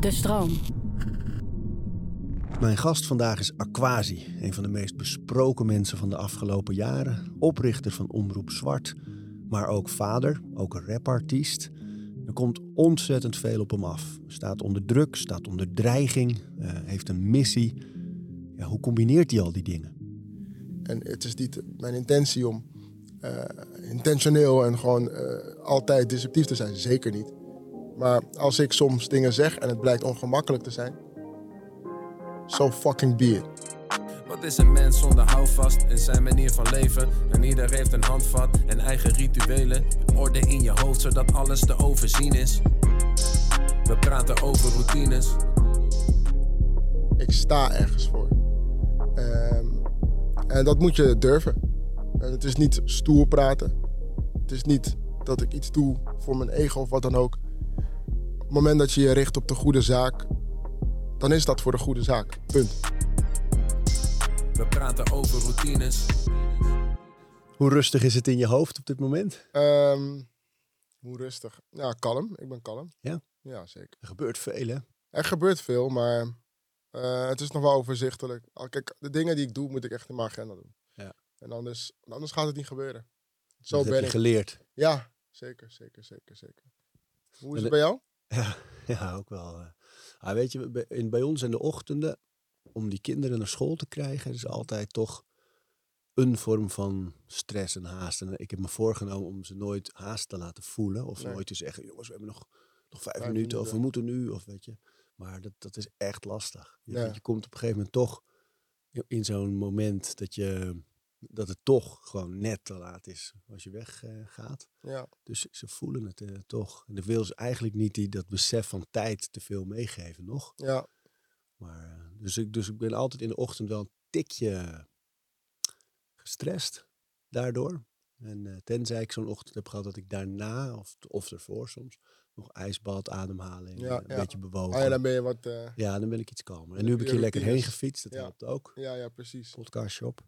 De stroom. Mijn gast vandaag is Aquasi, een van de meest besproken mensen van de afgelopen jaren. Oprichter van Omroep Zwart, maar ook vader, ook een rapartiest. Er komt ontzettend veel op hem af. Staat onder druk, staat onder dreiging, uh, heeft een missie. Ja, hoe combineert hij al die dingen? En het is niet mijn intentie om uh, intentioneel en gewoon uh, altijd disruptief te zijn. Zeker niet. Maar als ik soms dingen zeg en het blijkt ongemakkelijk te zijn, so fucking be it. Wat is een mens zonder houvast in zijn manier van leven? En ieder heeft een handvat en eigen rituelen. Orde in je hoofd zodat alles te overzien is. We praten over routines. Ik sta ergens voor. Um, en dat moet je durven. En het is niet stoer praten. Het is niet dat ik iets doe voor mijn ego of wat dan ook. Op het moment dat je je richt op de goede zaak, dan is dat voor de goede zaak. Punt. We praten over routines. Hoe rustig is het in je hoofd op dit moment? Um, hoe rustig? Ja, kalm. Ik ben kalm. Ja? Ja, zeker. Er gebeurt veel, hè? Er gebeurt veel, maar uh, het is nog wel overzichtelijk. Kijk, de dingen die ik doe, moet ik echt in mijn agenda doen. Ja. En anders, anders gaat het niet gebeuren. Zo dat ben heb je ik. geleerd. Ja, zeker, zeker, zeker, zeker. Hoe is het bij jou? Ja, ja ook wel. Uh, ah, weet je, in, bij ons in de ochtenden, om die kinderen naar school te krijgen, is altijd toch een vorm van stress en haast. En ik heb me voorgenomen om ze nooit haast te laten voelen. Of nooit te zeggen, jongens, we hebben nog, nog vijf, minuten, minuten, of we moeten nu, of weet je. Maar dat, dat is echt lastig. Je, ja. je komt op een gegeven moment toch in zo'n moment dat je dat het toch gewoon net te laat is als je weggaat. Uh, ja. Dus ze voelen het uh, toch. En dan wil ze eigenlijk niet die, dat besef van tijd te veel meegeven nog. Ja. Maar, uh, dus, ik, dus ik ben altijd in de ochtend wel een tikje gestrest daardoor. En tenzij ik zo'n ochtend heb gehad dat ik daarna, of, of ervoor soms, nog ijsbad, ademhaling, ja, een beetje bewogen. Ah, ja, dan ben je wat... Uh, ja, dan ben ik iets kalmer. En nu heb ik hier lekker heen gefietst, dat helpt ook. Ja, ja, precies. Podcastje op.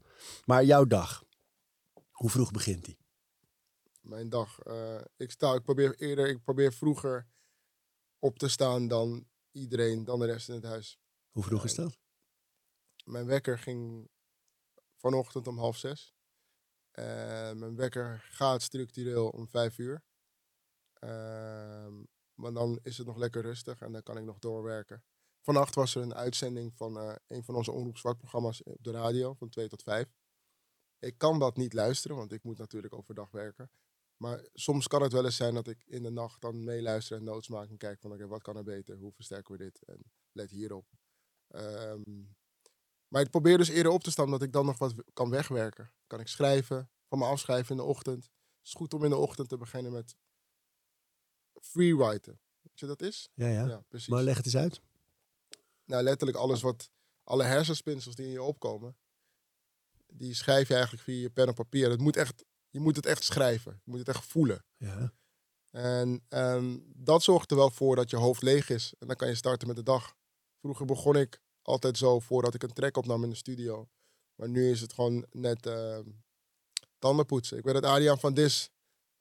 Maar jouw dag, hoe vroeg begint die? Mijn dag, uh, ik sta, ik probeer eerder, ik probeer vroeger op te staan dan iedereen, dan de rest in het huis. Hoe vroeg is dat? Mijn wekker ging vanochtend om half zes. mijn wekker gaat structureel om vijf uur. Uh, maar dan is het nog lekker rustig en dan kan ik nog doorwerken. Vannacht was er een uitzending van uh, een van onze Omroep programma's op de radio van 2 tot 5. Ik kan dat niet luisteren, want ik moet natuurlijk overdag werken. Maar soms kan het wel eens zijn dat ik in de nacht dan meeluister en notes maak en kijk van oké, wat kan er beter? Hoe versterken we dit? En let hierop. Um, maar ik probeer dus eerder op te staan dat ik dan nog wat kan wegwerken. Kan ik schrijven, van me afschrijven in de ochtend. Het is goed om in de ochtend te beginnen met freewriten. Weet je dat is? Ja, ja. ja precies. Maar leg het eens uit. Nou, letterlijk alles wat, alle hersenspinsels die in je opkomen, die schrijf je eigenlijk via je pen en papier. Het moet echt, je moet het echt schrijven. Je moet het echt voelen. Ja. En, en dat zorgt er wel voor dat je hoofd leeg is. En dan kan je starten met de dag. Vroeger begon ik altijd zo voordat ik een track opnam in de studio. Maar nu is het gewoon net uh, tandenpoetsen. Ik weet dat Adriaan van Dis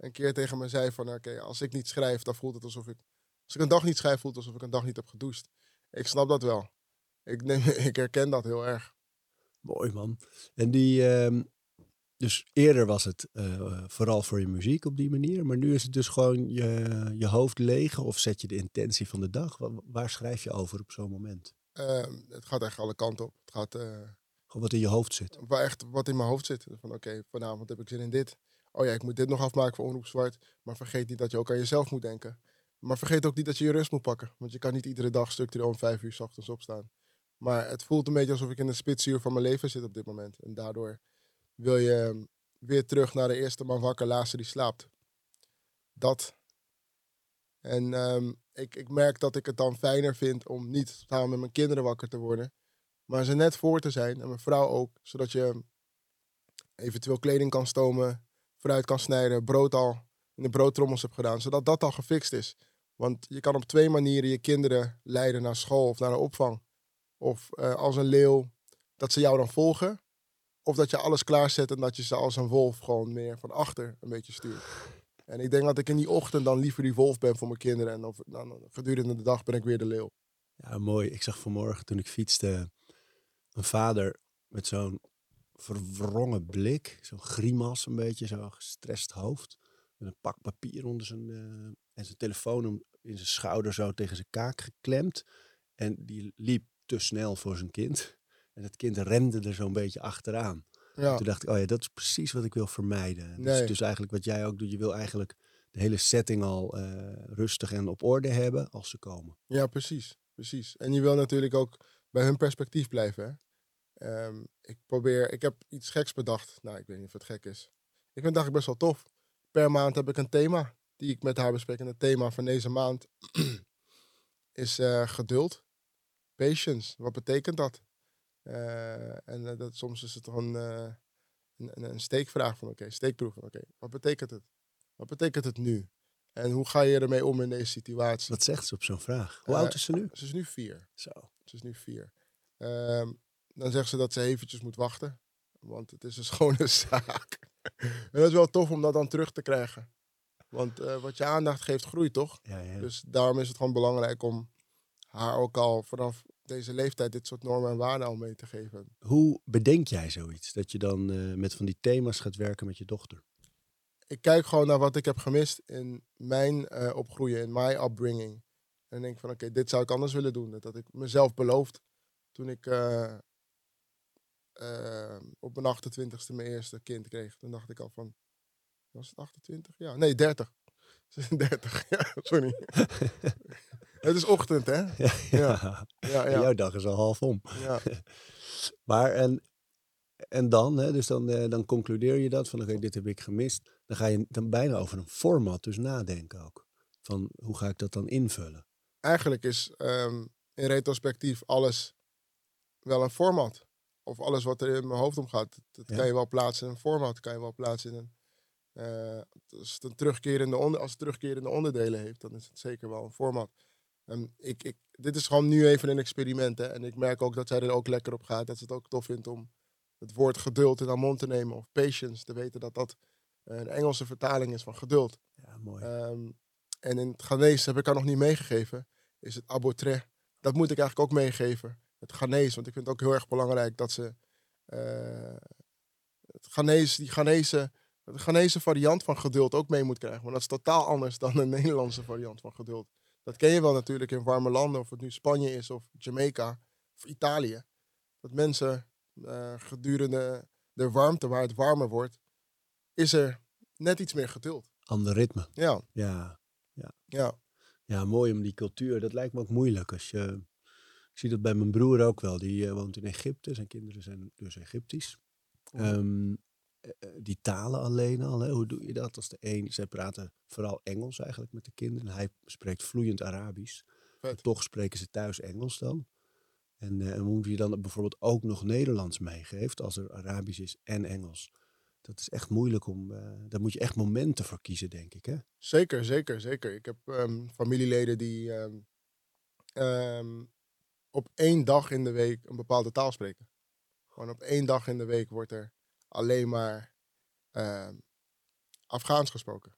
een keer tegen me zei van oké, als ik niet schrijf, dan voelt het alsof ik. Als ik een dag niet schrijf, voelt het alsof ik een dag niet heb gedoucht. Ik snap dat wel. Ik, neem, ik herken dat heel erg. Mooi man. En die. Uh, dus eerder was het uh, vooral voor je muziek op die manier. Maar nu is het dus gewoon je, je hoofd leeg. Of zet je de intentie van de dag? Waar, waar schrijf je over op zo'n moment? Uh, het gaat echt alle kanten op. Het gaat. Uh, gewoon wat in je hoofd zit. Waar echt wat in mijn hoofd zit. Van oké, okay, vanavond heb ik zin in dit oh ja, ik moet dit nog afmaken voor Omroep Zwart. Maar vergeet niet dat je ook aan jezelf moet denken. Maar vergeet ook niet dat je je rust moet pakken. Want je kan niet iedere dag structureel om vijf uur s ochtends opstaan. Maar het voelt een beetje alsof ik in de spitsuur van mijn leven zit op dit moment. En daardoor wil je ehm, weer terug naar de eerste man wakker, laatste die slaapt. Dat. En um, ik, ik merk dat ik het dan fijner vind om niet samen met mijn kinderen wakker te worden. Maar ze net voor te zijn. En mijn vrouw ook. Zodat je eventueel kleding kan stomen fruit kan snijden, brood al in de broodtrommels heb gedaan, zodat dat al gefixt is. Want je kan op twee manieren je kinderen leiden naar school of naar een opvang. Of uh, als een leeuw, dat ze jou dan volgen. Of dat je alles klaarzet en dat je ze als een wolf gewoon meer van achter een beetje stuurt. En ik denk dat ik in die ochtend dan liever die wolf ben voor mijn kinderen. En dan, gedurende de dag ben ik weer de leeuw. Ja, mooi. Ik zag vanmorgen toen ik fietste een vader met zo'n verwrongen blik, zo'n grimas een beetje, zo'n gestrest hoofd. Met een pak papier onder zijn, eh, en zijn telefoon in zijn schouder zo tegen zijn kaak geklemd. En die liep te snel voor zijn kind. En het kind rende er zo'n beetje achteraan. Ja, Toen dacht ik, oh ja, dat is precies wat ik wil vermijden. Dat is dus eigenlijk wat jij ook doet. Je wil eigenlijk de hele setting al eh, rustig en op orde hebben als ze komen. ja precies, precies. En je wil natuurlijk ook bij hun perspectief blijven. Hè? Ehm, ik probeer, ik heb iets geks bedacht. Nou, ik weet niet of het gek is. Ik vind het eigenlijk best wel tof. Per maand heb ik een thema die ik met haar bespreek. En het thema van deze maand is eh, geduld. Patience. Wat betekent dat? Eh, en eh, dat, soms is het gewoon een, een, een steekvraag van oké, steekproef van oké, wat betekent het? Wat betekent het nu? En hoe ga je ermee om in deze situatie? Wat zegt ze op zo'n vraag? Hoe oud is ze nu? Ze is nu vier. Zo. Ze is nu vier. Ehm, dan zegt ze dat ze eventjes moet wachten. Want het is een schone zaak. en dat is wel tof om dat dan terug te krijgen. Want eh, wat je aandacht geeft, groeit toch? Ja, ja. Dus daarom is het gewoon belangrijk om haar ook al vanaf deze leeftijd dit soort normen en waarden al mee te geven. Hoe bedenk jij zoiets? Dat je dan eh, met van die thema's gaat werken met je dochter? Ik kijk gewoon naar wat ik heb gemist in mijn eh, opgroeien, in mijn upbringing. En denk van oké, dit zou ik anders willen doen. Dat had ik mezelf beloofd toen ik eh, eh, op mijn 28ste mijn eerste kind kreeg. Toen dacht ik al van, was het 28? Ja, nee, 30. 30, ja, sorry. het is ochtend, hè? Ja, Ja. Ja, Jouw dag is al half om. ja. Maar en, en dan, hè, dus dan, eh, dan concludeer je dat van oké, dit heb ik gemist. Dan ga je dan bijna over een format dus nadenken ook. Van hoe ga ik dat dan invullen? Eigenlijk is ehm, in retrospectief alles wel een format. Of alles wat er in mijn hoofd omgaat. Dat Ja. kan je wel plaatsen in een format. kan je wel plaatsen in een... eh, als, het een terugkerende onder, als het terugkerende onderdelen heeft, dan is het zeker wel een format. Ehm, ik, ik, dit is gewoon nu even een experiment. Hè? En ik merk ook dat zij er ook lekker op gaat. Dat ze het ook tof vindt om het woord geduld in haar mond te nemen. Of patience. Te weten dat dat een Engelse vertaling is van geduld. Ja, mooi. Ehm, en in het Ghanese heb ik haar nog niet meegegeven. Is het abotre. Dat moet ik eigenlijk ook meegeven. Het Ghanese. Want ik vind het ook heel erg belangrijk dat ze... eh, het Ghanese, die Ghanese, de Ghanese variant van geduld ook mee moet krijgen. Maar dat is totaal anders dan de Nederlandse variant van geduld. Dat ken je wel natuurlijk in warme landen. Of het nu Spanje is of Jamaica of Italië. Dat mensen eh, gedurende de warmte, waar het warmer wordt... is er net iets meer geduld. Ander ritme. Ja, Ja. ja. ja, mooi om die cultuur. Dat lijkt me ook moeilijk. Als je, ik zie dat bij mijn broer ook wel. Die eh, woont in Egypte. Zijn kinderen zijn dus Egyptisch. Ehm, eh, eh, die talen alleen al. Hè? Hoe doe je dat als de een... Zij praten vooral Engels eigenlijk met de kinderen. Hij spreekt vloeiend Arabisch. Toch spreken ze thuis Engels dan. En, eh, en hoe je dan bijvoorbeeld ook nog Nederlands meegeeft, als er Arabisch is en Engels. Dat is echt moeilijk om. eh daar moet je echt momenten voor kiezen, denk ik. Hè? Zeker, zeker, zeker. Ik heb ehm, familieleden die ehm, op één dag in de week een bepaalde taal spreken. Gewoon op één dag in de week wordt er alleen maar ehm, Afghaans gesproken.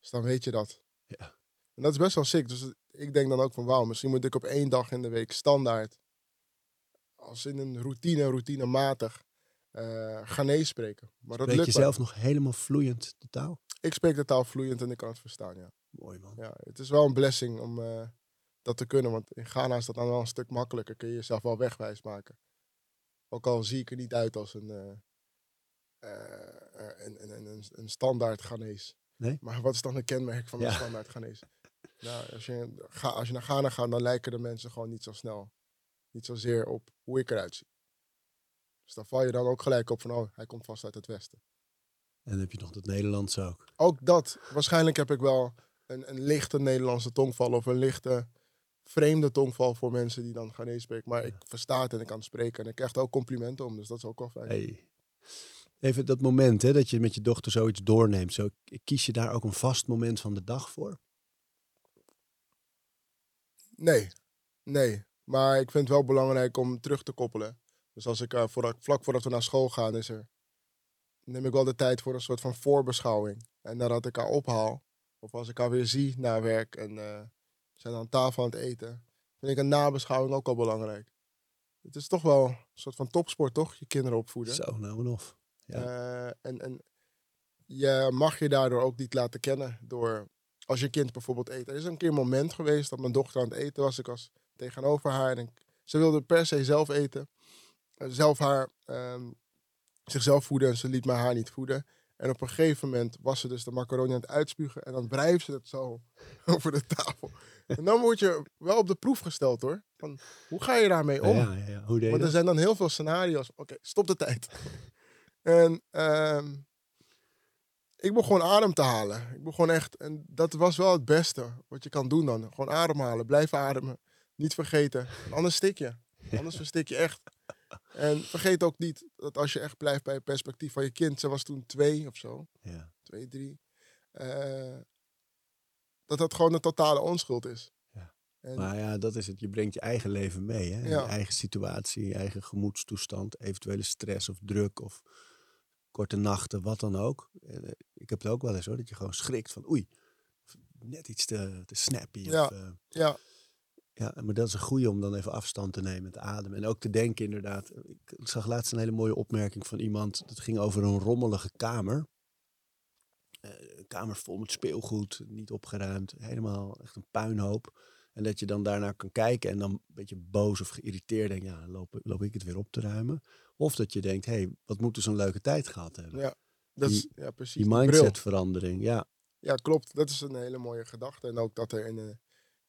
Dus dan weet je dat. Ja. En dat is best wel sick. Dus ik denk dan ook van wauw, misschien moet ik op één dag in de week standaard, als in een routine, routinematig, eh Ghanese spreken. Maar dat Spreek lukt je zelf nog helemaal vloeiend de taal? Ik spreek de taal vloeiend en ik kan het verstaan, ja. Mooi man. Ja, het is wel een blessing om eh, dat te kunnen. Want in Ghana is dat dan wel een stuk makkelijker. Kun je jezelf wel wegwijs maken. Ook al zie ik er niet uit als een, eh, eh, een, een, een, een, een standaard Ghanees. Nee? Maar wat is dan een kenmerk van een standaard Ghanees? Nou, als je, ga, als je naar Ghana gaat, dan lijken de mensen gewoon niet zo snel. Niet zozeer op hoe ik eruit zie. Dus dan val je dan ook gelijk op van, oh, hij komt vast uit het westen. En heb je nog dat Nederlands ook. Ook dat. Waarschijnlijk heb ik wel een, een lichte Nederlandse tongval of een lichte vreemde tongval voor mensen die dan Ghanese spreken. Maar ik versta het en ik kan het spreken en ik krijg er ook complimenten om. Dus dat is ook wel fijn. Hey. Even dat moment hè, dat je met je dochter zoiets doorneemt. Zo, kies je daar ook een vast moment van de dag voor? Nee, nee. Maar ik vind het wel belangrijk om terug te koppelen. Dus als ik, eh, voordat, vlak voordat we naar school gaan, is er neem ik wel de tijd voor een soort van voorbeschouwing. En nadat ik haar ophaal, of als ik haar weer zie na werk en eh, zijn aan tafel aan het eten, vind ik een nabeschouwing ook al belangrijk. Het is toch wel een soort van topsport, toch? Je kinderen opvoeden. Zo, nou en of. Ja. Eh, en, en je mag je daardoor ook niet laten kennen door als je kind bijvoorbeeld eet. Er is een keer een moment geweest dat mijn dochter aan het eten was. Ik was tegenover haar en ik- ze wilde per se zelf eten. Eh, zelf haar, ehm, zichzelf voeden en ze liet mij haar niet voeden. En op een gegeven moment was ze dus de macaroni aan het uitspugen en dan wrijft ze het zo over de tafel. En dan word je wel op de proef gesteld hoor. Van, hoe ga je daarmee om? Ja, ja, ja. Hoe deed Want er dat? zijn dan heel veel scenario's. Oké, stop de tijd. en ehm, ik begon adem te halen. Ik begon echt, en dat was wel het beste wat je kan doen dan. Gewoon ademhalen, blijven ademen. Niet vergeten, anders stik je. Anders verstik je echt. En vergeet ook niet dat als je echt blijft bij het perspectief van je kind. Ze was toen twee of zo, Ja. twee, drie. eh, dat dat gewoon een totale onschuld is. Ja. En, Maar ja, dat is het. Je brengt je eigen leven mee. Hè? Ja. Je eigen situatie, je eigen gemoedstoestand, eventuele stress of druk of korte nachten, wat dan ook. Eh, Ik heb het ook wel eens hoor, dat je gewoon schrikt van oei, net iets te, te snappy. Ja. Of, eh, ja, ja, maar dat is een goeie om dan even afstand te nemen, te ademen. En ook te denken inderdaad. Ik zag laatst een hele mooie opmerking van iemand. Dat ging over een rommelige kamer. Eh, een kamer vol met speelgoed, niet opgeruimd. Helemaal echt een puinhoop. En dat je dan daarnaar kan kijken en dan een beetje boos of geïrriteerd denkt. Ja, loop, loop ik het weer op te ruimen. Of dat je denkt, hé, hey, wat moet dus een leuke tijd gehad hebben. ja, dat is, ja precies. Die die mindsetverandering, ja. Ja, klopt. Dat is een hele mooie gedachte. En ook dat er in, de,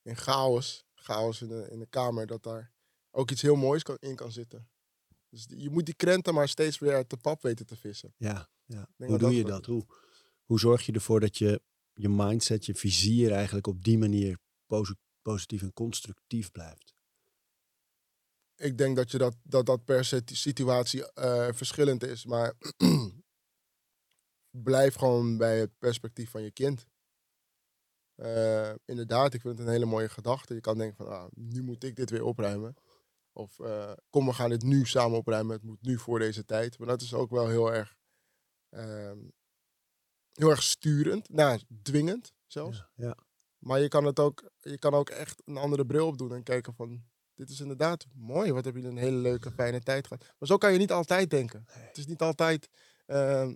in chaos, chaos in de, in de kamer, dat daar ook iets heel moois kan, in kan zitten. Dus die- je moet die krenten maar steeds weer uit de pap weten te vissen. Ja, ja. Hoe doe dat je dat? Hoe, hoe zorg je ervoor dat je je mindset, je vizier eigenlijk op die manier posi- positief en constructief blijft? Ik denk dat je dat, dat, dat per situatie eh, verschillend is. Maar blijf gewoon bij het perspectief van je kind. Eh, inderdaad, ik vind het een hele mooie gedachte. Je kan denken van, ah, nu moet ik dit weer opruimen. Of eh, kom, we gaan dit nu samen opruimen. Het moet nu voor deze tijd. Maar dat is ook wel heel erg, ehm, heel erg sturend. Nou, dwingend zelfs. Ja, ja. Maar je kan, het ook, je kan ook echt een andere bril opdoen en kijken van... Dit is inderdaad mooi. Wat heb je een hele leuke, fijne tijd gehad. Maar zo kan je niet altijd denken. Het is niet altijd ehm,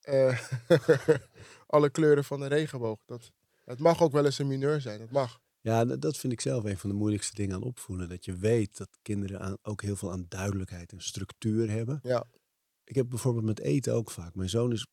eh, alle kleuren van de regenboog. Dat, het mag ook wel eens een mineur zijn. Dat mag. Ja, dat dat vind ik zelf een van de moeilijkste dingen aan opvoeden. Dat je weet dat kinderen aan, ook heel veel aan duidelijkheid en structuur hebben. Ja. Ik heb bijvoorbeeld met eten ook vaak. Mijn zoon is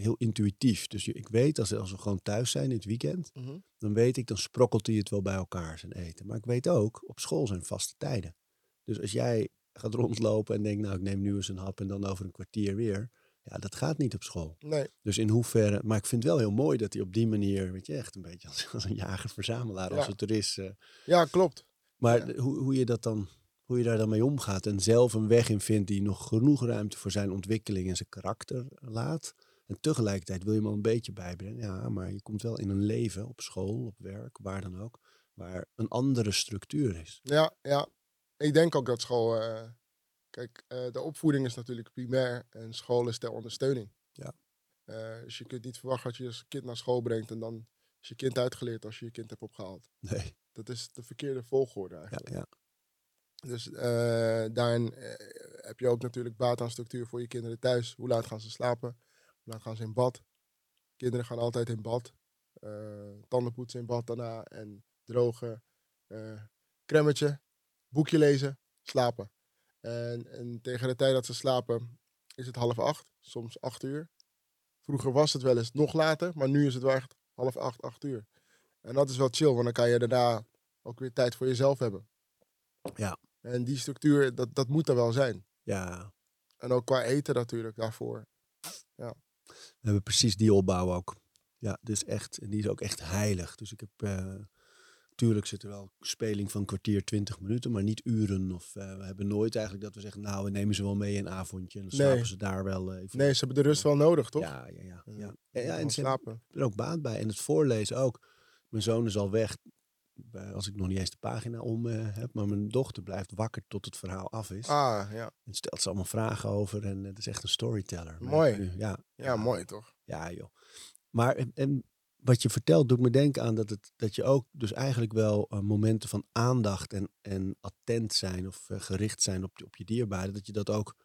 heel intuïtief. Dus je- ik weet als, als we gewoon thuis zijn in het weekend, Mhm. dan weet ik, dan sprokkelt hij het wel bij elkaar zijn eten. Maar ik weet ook, op school zijn vaste tijden. Dus als jij gaat rondlopen en denkt, nou ik neem nu eens een hap en dan over een kwartier weer. Ja, dat gaat niet op school. Nee, Dus in hoeverre, maar ik vind het wel heel mooi dat hij op die manier, weet je, echt een beetje als, als een jager-verzamelaar, als het er is. eh. ja, klopt. maar Ja. hoe, hoe je dat dan, hoe je daar dan mee omgaat en zelf een weg in vindt die nog genoeg ruimte voor zijn ontwikkeling en zijn karakter laat. En tegelijkertijd wil je hem al een beetje bijbrengen. Ja, maar je komt wel in een leven, op school, op werk, waar dan ook, waar een andere structuur is. Ja, ja. Ik denk ook dat school... eh, kijk, eh, de opvoeding is natuurlijk primair. En school is ter ondersteuning. Ja. Eh, dus je kunt niet verwachten dat je je kind naar school brengt... en dan is je kind uitgeleerd als je je kind hebt opgehaald. Nee, Dat is de verkeerde volgorde ja, eigenlijk. ja. Dus eh, daarin heb je ook natuurlijk baat aan structuur voor je kinderen thuis. Hoe laat gaan ze slapen? Laat gaan ze in bad? Kinderen gaan altijd in bad. Eh tandenpoetsen in bad daarna. En drogen. eh cremmetje. Boekje lezen. Slapen. En, en tegen de tijd dat ze slapen is het half acht. Soms acht uur. Vroeger was het wel eens nog later. Maar nu is het wel echt half acht, acht uur. En dat is wel chill. Want dan kan je daarna ook weer tijd voor jezelf hebben. Ja. En die structuur, dat, dat moet er wel zijn. ja. En ook qua eten natuurlijk daarvoor. We hebben precies die opbouw ook. Ja, dus echt, en die is ook echt heilig. Dus ik heb, eh tuurlijk zit er wel speling van kwartier, twintig minuten, maar niet uren. Of eh, we hebben nooit eigenlijk dat we zeggen, nou, we nemen ze wel mee een avondje. En dan Nee. slapen ze daar wel eh, even. Nee, ze hebben de rust wel nodig, toch? Ja, ja, ja. ja. En ze slapen. er ook baat bij. En het voorlezen ook. Mijn zoon is al weg. Bij- als ik nog niet eens de pagina om eh, heb. Maar mijn dochter blijft wakker tot het verhaal af is. Ah, ja. En stelt ze allemaal vragen over. En het is echt een storyteller. Mooi. nu. Ja, Ja, mooi toch? ja, joh. Maar en, en wat je vertelt doet me denken aan dat, het, dat je ook dus eigenlijk wel eh, momenten van aandacht en, en attent zijn of eh, gericht zijn op, je- op je dierbaren, dat je dat ook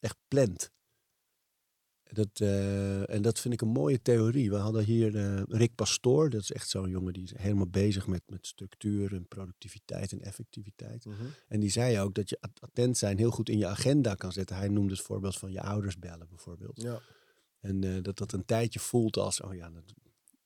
echt plant. Dat, eh, en dat vind ik een mooie theorie. We hadden hier eh, Rick Pastoor, dat is echt zo'n jongen die is helemaal bezig met, met structuur en productiviteit en effectiviteit. En die zei ook dat je at- attent zijn heel goed in je agenda kan zetten. Hij noemde het voorbeeld van je ouders bellen bijvoorbeeld. Ja. En eh, dat dat een tijdje voelt als, oh ja, dat,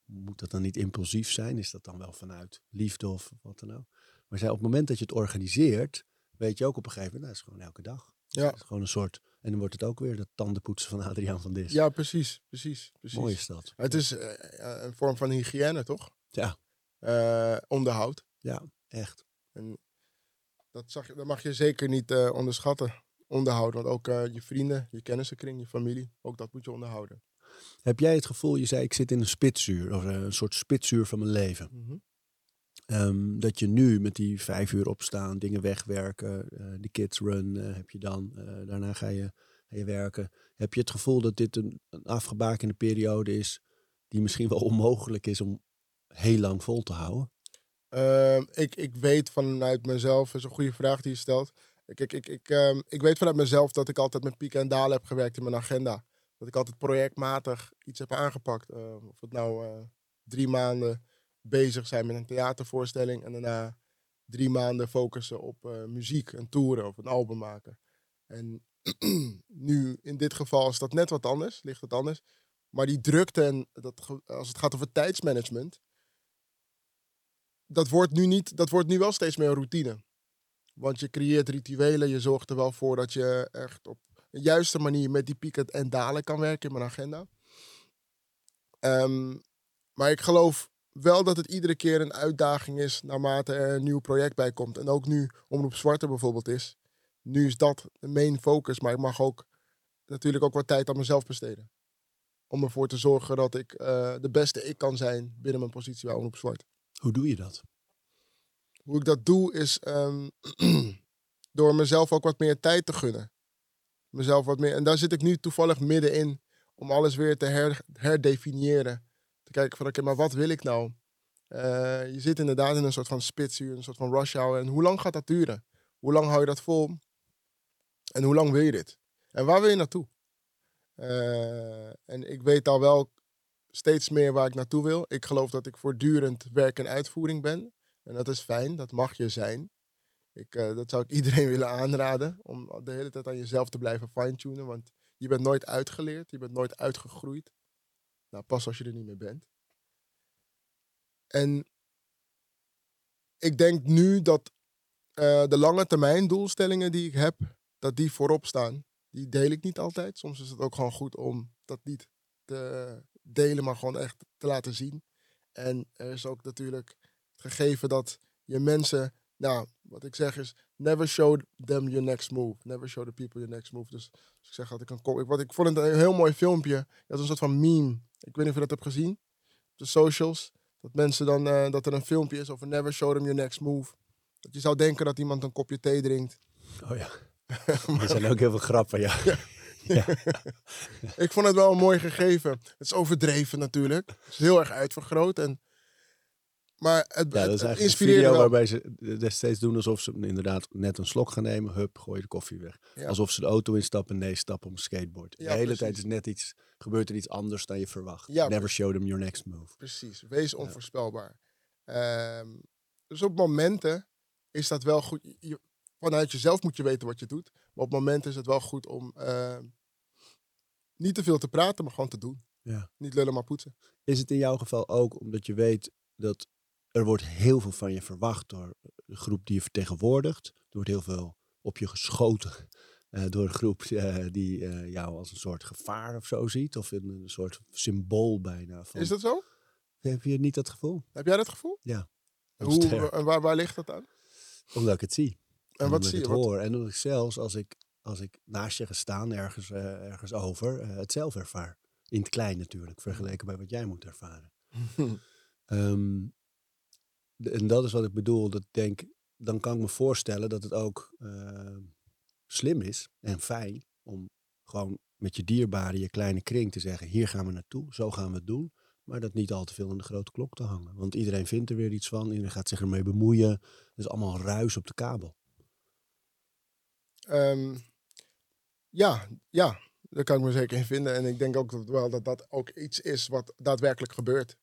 moet dat dan niet impulsief zijn? Is dat dan wel vanuit liefde of wat dan ook? Maar zij, op het moment dat je het organiseert, weet je ook op een gegeven moment, nou, dat is gewoon elke dag. Ja. Het is gewoon een soort, en dan wordt het ook weer dat tandenpoetsen van Adriaan van Dis. ja, precies. Precies. precies. Mooi is dat. Het is eh, eh, een vorm van hygiëne, toch? Ja. Eh, onderhoud. Ja, echt. En dat, zag je, dat mag je zeker niet onderschatten. Onderhouden. Want ook je vrienden, je kennissenkring, je familie, ook dat moet je onderhouden. Heb jij het gevoel, je zei ik zit in een spitsuur, of een soort spitsuur van mijn leven. Mhm. Ehm, dat je nu met die vijf uur opstaan, dingen wegwerken, eh, de kids run eh, heb je dan. eh, daarna ga je, ga je werken. Heb je het gevoel dat dit een, een afgebakende periode is die misschien wel onmogelijk is om heel lang vol te houden? Ehm, ik, ik weet vanuit mezelf, dat is een goede vraag die je stelt. Ik, ik, ik, ik, ehm, ik weet vanuit mezelf dat ik altijd met pieken en dalen heb gewerkt in mijn agenda. Dat ik altijd projectmatig iets heb aangepakt. Of het nou drie maanden bezig zijn met een theatervoorstelling en daarna drie maanden focussen op eh, muziek en toeren of een album maken. En nu, in dit geval, is dat net wat anders, ligt het anders. Maar die drukte en dat, als het gaat over tijdsmanagement, dat wordt nu niet, dat wordt nu wel steeds meer een routine. Want je creëert rituelen, je zorgt er wel voor dat je echt op de juiste manier met die pieken en dalen kan werken in mijn agenda. Ehm, maar ik geloof wel dat het iedere keer een uitdaging is naarmate er een nieuw project bij komt. En ook nu Omroep Zwarte bijvoorbeeld is. Nu is dat de main focus, maar ik mag ook natuurlijk ook wat tijd aan mezelf besteden. Om ervoor te zorgen dat ik eh, de beste ik kan zijn binnen mijn positie bij Omroep Zwart. Hoe doe je dat? Hoe ik dat doe is ehm, door mezelf ook wat meer tijd te gunnen. Mezelf wat meer. En daar zit ik nu toevallig middenin om alles weer te her, herdefiniëren. Kijken van oké, maar wat wil ik nou? Eh, je zit inderdaad in een soort van spitsuur, een soort van rush hour. En hoe lang gaat dat duren? Hoe lang hou je dat vol? En hoe lang wil je dit? En waar wil je naartoe? Eh, en ik weet al wel steeds meer waar ik naartoe wil. Ik geloof dat ik voortdurend werk en uitvoering ben. En dat is fijn, dat mag je zijn. Ik, eh, dat zou ik iedereen willen aanraden. Om de hele tijd aan jezelf te blijven fine-tunen. Want je bent nooit uitgeleerd, je bent nooit uitgegroeid. Nou, pas als je er niet meer bent. En ik denk nu dat eh, de lange termijn doelstellingen die ik heb, dat die voorop staan. Die deel ik niet altijd. Soms is het ook gewoon goed om dat niet te delen, maar gewoon echt te laten zien. En er is ook natuurlijk het gegeven dat je mensen, nou, wat ik zeg is, never show them your next move. Never show the people your next move. Dus ik zeg dat ik een wat ik vond het een heel mooi filmpje. Dat is een soort van meme. Ik weet niet of je dat hebt gezien. Op de socials. Dat mensen dan, eh, dat er een filmpje is over never show them your next move. Dat je zou denken dat iemand een kopje thee drinkt. Oh ja, er zijn ook heel veel grappen, ja. Ik vond het wel een mooi gegeven. Het is overdreven natuurlijk. Het is heel erg uitvergroot. En, maar het, Ja, dat is het eigenlijk een video wel. waarbij ze destijds doen alsof ze inderdaad net een slok gaan nemen. Hup, gooi de koffie weg. Ja. Alsof ze de auto instappen, nee, stappen op een skateboard. Ja, de hele precies. tijd is net iets, gebeurt er iets anders dan je verwacht. Never show them your next move. Precies, wees onvoorspelbaar. Ehm, dus op momenten is dat wel goed. Je- vanuit jezelf moet je weten wat je doet. Maar op momenten is het wel goed om ehm, niet te veel te praten, maar gewoon te doen. Ja. Niet lullen, maar poetsen. Is het in jouw geval ook omdat je weet dat er wordt heel veel van je verwacht door de groep die je vertegenwoordigt. Er wordt heel veel op je geschoten eh, door een groep eh, die eh, jou als een soort gevaar of zo ziet. Of een, een soort symbool bijna. Van, Is dat zo? Heb je niet dat gevoel? Heb jij dat gevoel? Ja. Hoe, en waar, waar ligt dat aan? Omdat ik het zie. En wat zie je? Wat, hoor. En omdat ik zelfs als ik, als ik naast je ga staan ergens, eh, ergens over, eh, het zelf ervaar. In het klein natuurlijk, vergeleken bij wat jij moet ervaren. Ehm, en dat is wat ik bedoel. Dat ik denk, dan kan ik me voorstellen dat het ook eh, slim is en fijn om gewoon met je dierbare, je kleine kring te zeggen: hier gaan we naartoe, zo gaan we het doen. Maar dat niet al te veel aan de grote klok te hangen. Want iedereen vindt er weer iets van, iedereen gaat zich ermee bemoeien. Het is allemaal ruis op de kabel. Ehm, ja, ja, daar kan ik me zeker in vinden. En ik denk ook dat, wel dat dat ook iets is wat daadwerkelijk gebeurt.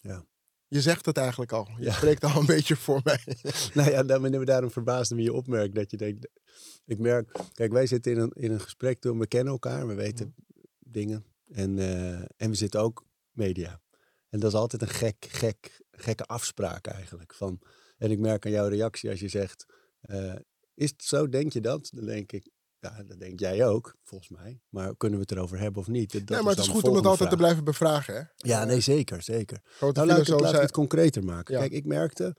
Ja. Je zegt het eigenlijk al. Je Ja. spreekt al een beetje voor mij. Nou ja, daarom, daarom verbaasde me je opmerking dat je denkt. Ik merk, kijk, wij zitten in een, in een gesprek toen we kennen elkaar, we weten dingen. En, eh, en we zitten ook media. En dat is altijd een gek, gek, gekke afspraak eigenlijk. Van, en ik merk aan jouw reactie als je zegt, eh, is het zo, denk je dat? Dan denk ik, ja, dat denk jij ook, volgens mij. Maar kunnen we het erover hebben of niet? Dat nee, maar het is goed om het altijd te blijven bevragen. Hè? Ja, nee, zeker, zeker. Grote Nou, laat ik, het, laat ik het concreter maken. Ja. Kijk, ik merkte